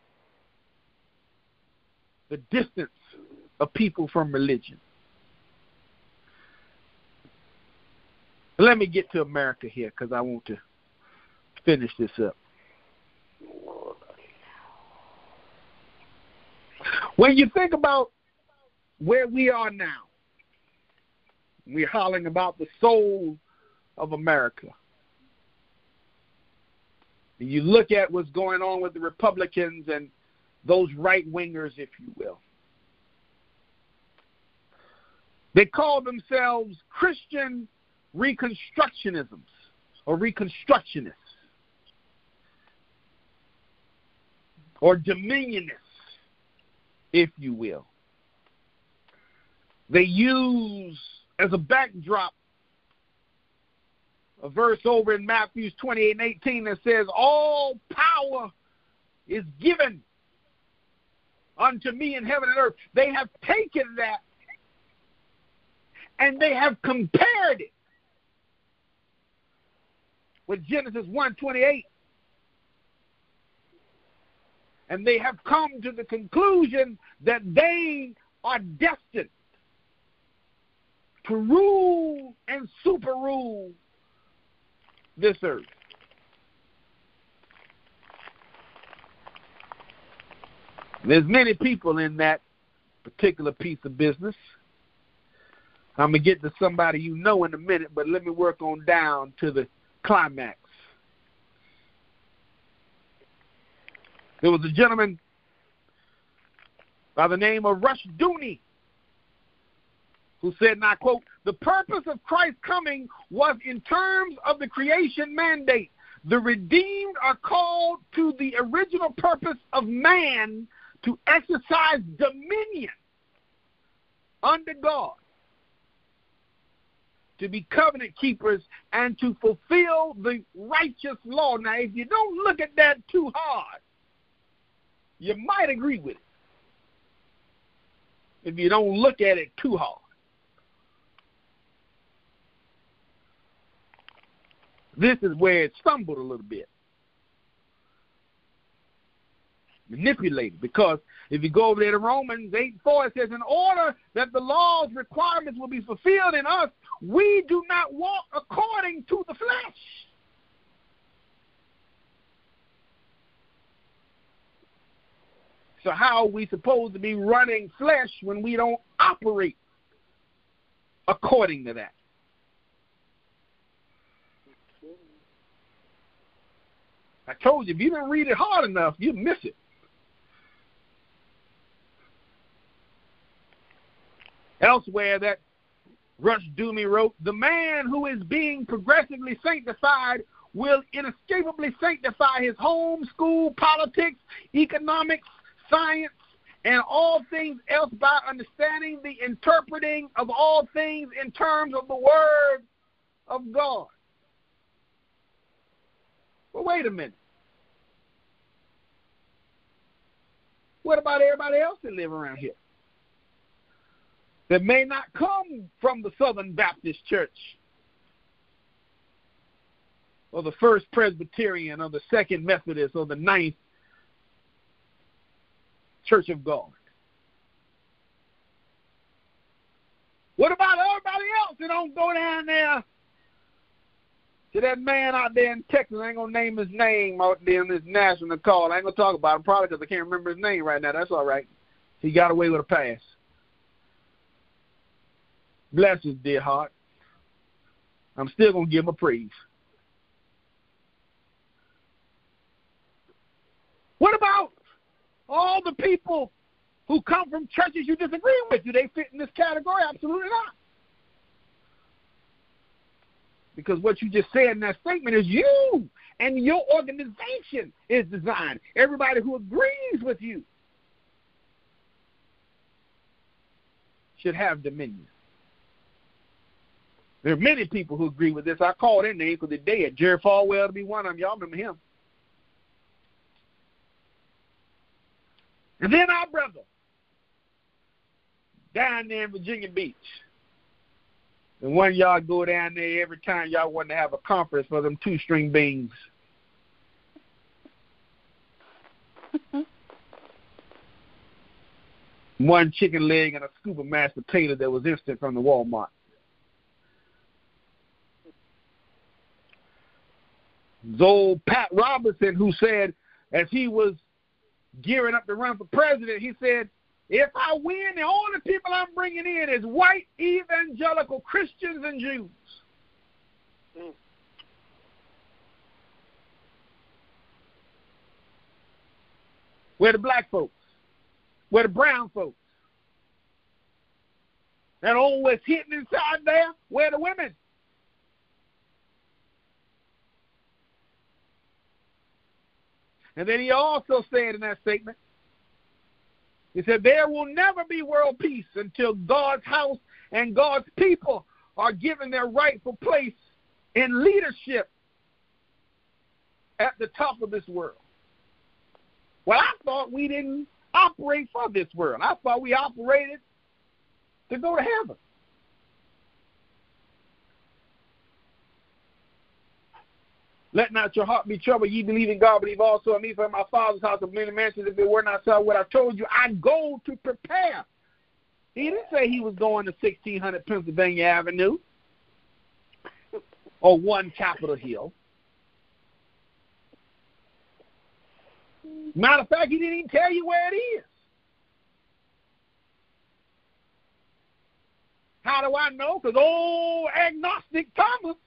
the distance people from religion. Let me get to America here because I want to finish this up. When you think about where we are now, we're hollering about the soul of America. You look at what's going on with the Republicans and those right wingers, if you will. They call themselves Christian Reconstructionisms or Reconstructionists or Dominionists, if you will. They use as a backdrop a verse over in Matthew 28 and 18 that says, All power is given unto me in heaven and earth. They have taken that and they have compared it with Genesis 1:28. And they have come to the conclusion that they are destined to rule and super rule this earth. There's many people in that particular piece of business. I'm to get to somebody you know in a minute, but let me work on down to the climax. There was a gentleman by the name of Rush Dooney who said, and I quote, the purpose of Christ's coming was in terms of the creation mandate. The redeemed are called to the original purpose of man to exercise dominion under God, to be covenant keepers, and to fulfill the righteous law. Now, if you don't look at that too hard, you might agree with it. If you don't look at it too hard. This is where it stumbled a little bit. Manipulated. Because if you go over there to Romans 8 4, it says, In order that the law's requirements will be fulfilled in us, we do not walk according to the flesh. So, how are we supposed to be running flesh when we don't operate according to that? I told you, if you didn't read it hard enough, you miss it. Elsewhere, that Rush Doomy wrote, The man who is being progressively sanctified will inescapably sanctify his home, school, politics, economics, science, and all things else by understanding the interpreting of all things in terms of the Word of God. But wait a minute. What about everybody else that live around here? That may not come from the Southern Baptist Church or the First Presbyterian or the Second Methodist or the Ninth Church of God. What about everybody else that don't go down there to that man out there in Texas? I ain't gonna name his name out there in this national call. I ain't gonna talk about him probably because I can't remember his name right now. That's all right. He got away with a pass. Bless his dear heart. I'm still going to give him a praise. What about all the people who come from churches you disagree with? Do they fit in this category? Absolutely not. Because what you just said in that statement is you and your organization is designed. Everybody who agrees with you should have dominion. There are many people who agree with this. I call their name because they're dead. Jerry Falwell to be one of them. Y'all remember him. And then our brother down there in Virginia Beach. And one y'all go down there every time y'all want to have a conference for them two string beans. one chicken leg and a scoop of mashed potato that was instant from the Walmart. Old Pat Robertson, who said, as he was gearing up to run for president, he said, if I win, the only people I'm bringing in is white evangelical Christians and Jews. Mm. Where the black folks? Where the brown folks? That West hitting inside there? Where the women? And then he also said in that statement, he said, There will never be world peace until God's house and God's people are given their rightful place in leadership at the top of this world. Well, I thought we didn't operate for this world. I thought we operated to go to heaven. Let not your heart be troubled. Ye believe in God, believe also in me. For my Father's house of many mansions, if it were not so, what I told you, I go to prepare. He didn't say he was going to 1600 Pennsylvania Avenue or one Capitol Hill. Matter of fact, he didn't even tell you where it is. How do I know? Because old agnostic Thomas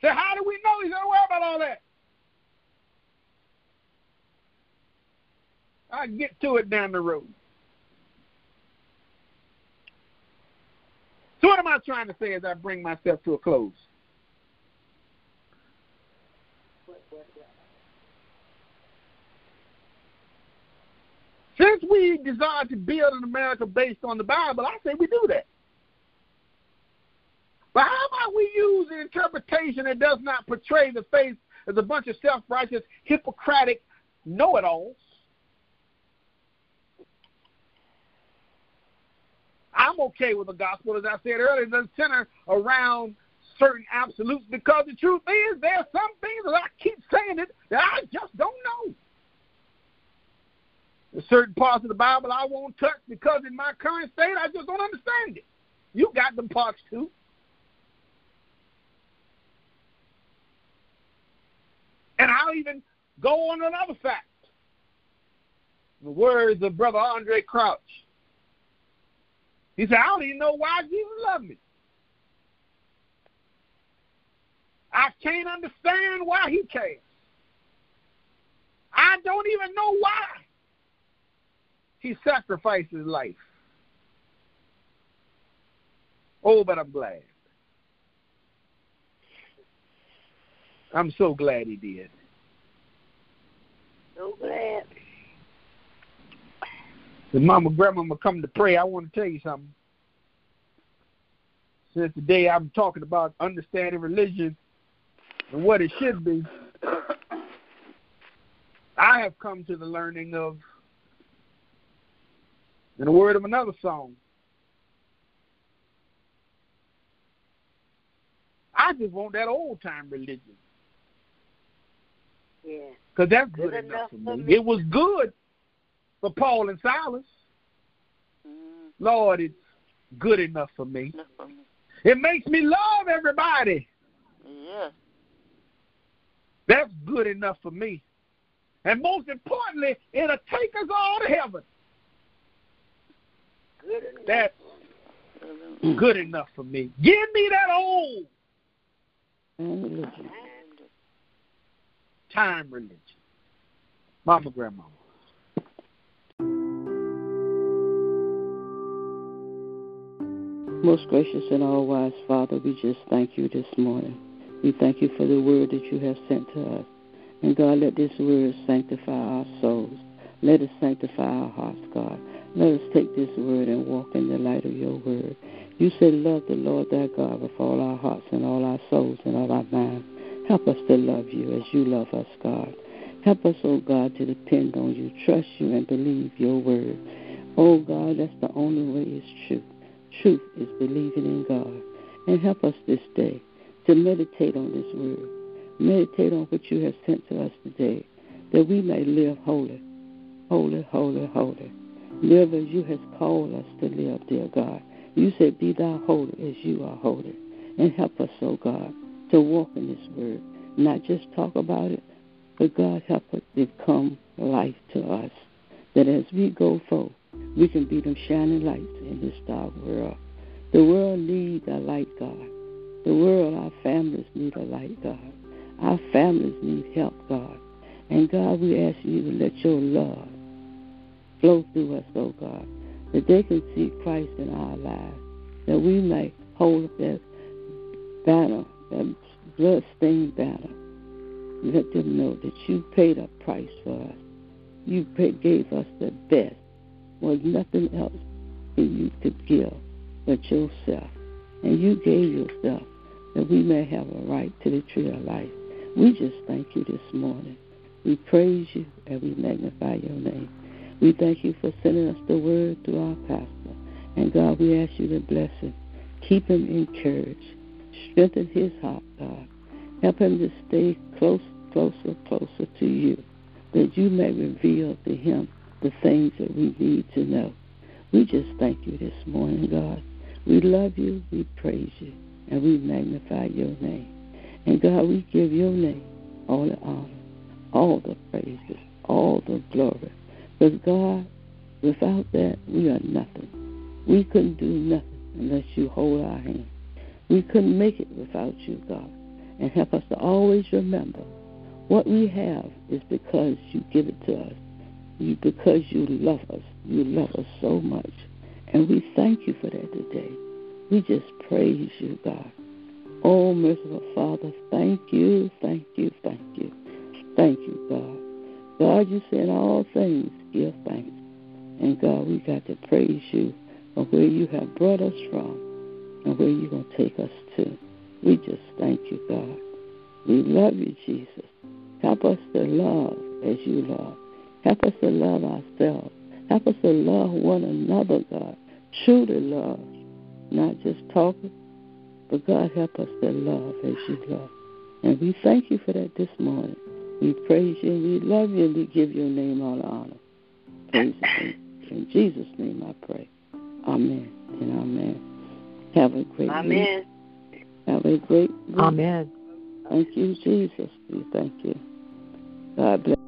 said, How do we know? He said, Don't worry about all that. I get to it down the road. So, what am I trying to say as I bring myself to a close? Since we desire to build an America based on the Bible, I say we do that. But how about we use an interpretation that does not portray the faith as a bunch of self righteous, Hippocratic know it alls? I'm okay with the gospel, as I said earlier, doesn't center around certain absolutes because the truth is there are some things that I keep saying it that I just don't know. There's certain parts of the Bible I won't touch because in my current state I just don't understand it. You got them parts too. And I'll even go on another fact. The words of Brother Andraé Crouch. He said, I don't even know why Jesus loved me. I can't understand why he cares. I don't even know why he sacrificed his life. Oh, but I'm glad. I'm so glad he did. So glad. The mama, grandmama come to pray. I want to tell you something. Since the day I'm talking about understanding religion and what it should be, I have come to the learning of in the word of another song. I just want that old time religion. Yeah. Because that's good, good enough, enough, for me. me. It was good for Paul and Silas. Mm. Lord, it's good enough for me. Enough for me. It makes me love everybody. Yeah. That's good enough for me. And most importantly, it'll take us all to heaven. That's good enough for me. Give me that old time religion. Mama, grandmama. Most gracious and all wise Father, we just thank you this morning. We thank you for the word that you have sent to us. And God, let this word sanctify our souls. Let it sanctify our hearts, God. Let us take this word and walk in the light of your word. You said, Love the Lord thy God with all our hearts and all our souls and all our minds. Help us to love you as you love us, God. Help us, oh God, to depend on you, trust you, and believe your word. Oh God, that's the only way is truth. Truth is believing in God. And help us this day to meditate on this word. Meditate on what you have sent to us today, that we may live holy, holy, holy, holy. Live as you have called us to live, dear God. You said, Be thou holy as you are holy. And help us, oh God, to walk in this word, not just talk about it, but God help us become life to us. That as we go forth, we can be them shining lights in this dark world. The world needs a light, God. The world, our families need a light, God. Our families need help, God. And God, we ask you to let your love flow through us, oh God, that they can see Christ in our lives, that we may hold up that banner, that blood-stained banner. Let them know that you paid a price for us. You gave us the best. Was nothing else that you could give but yourself. And you gave yourself that we may have a right to the tree of life. We just thank you this morning. We praise you and we magnify your name. We thank you for sending us the word through our pastor. And God, we ask you to bless him. Keep him encouraged. Strengthen his heart, God. Help him to stay close, closer, closer to you, that you may reveal to him the things that we need to know. We just thank you this morning, God. We love you, we praise you, and we magnify your name. And God, we give your name all the honor, all the praises, all the glory. Because God, without that, we are nothing. We couldn't do nothing unless you hold our hand. We couldn't make it without you, God. And help us to always remember what we have is because you give it to us. You because you love us. You love us so much. And we thank you for that today. We just praise you, God. Oh, merciful Father, thank you, thank you, thank you. Thank you, God. God, you said all things give thanks. And God, we got to praise you for where you have brought us from and where you're going to take us to. We just thank you, God. We love you, Jesus. Help us to love as you love. Help us to love ourselves. Help us to love one another, God. Truly love, not just talking, but God, help us to love as you love. And we thank you for that this morning. We praise you and we love you and we give your name all honor. Praise you. In Jesus' name I pray. Amen and amen. Have a great Amen. week. Have a great week. Amen. Thank you, Jesus. We thank you. God bless.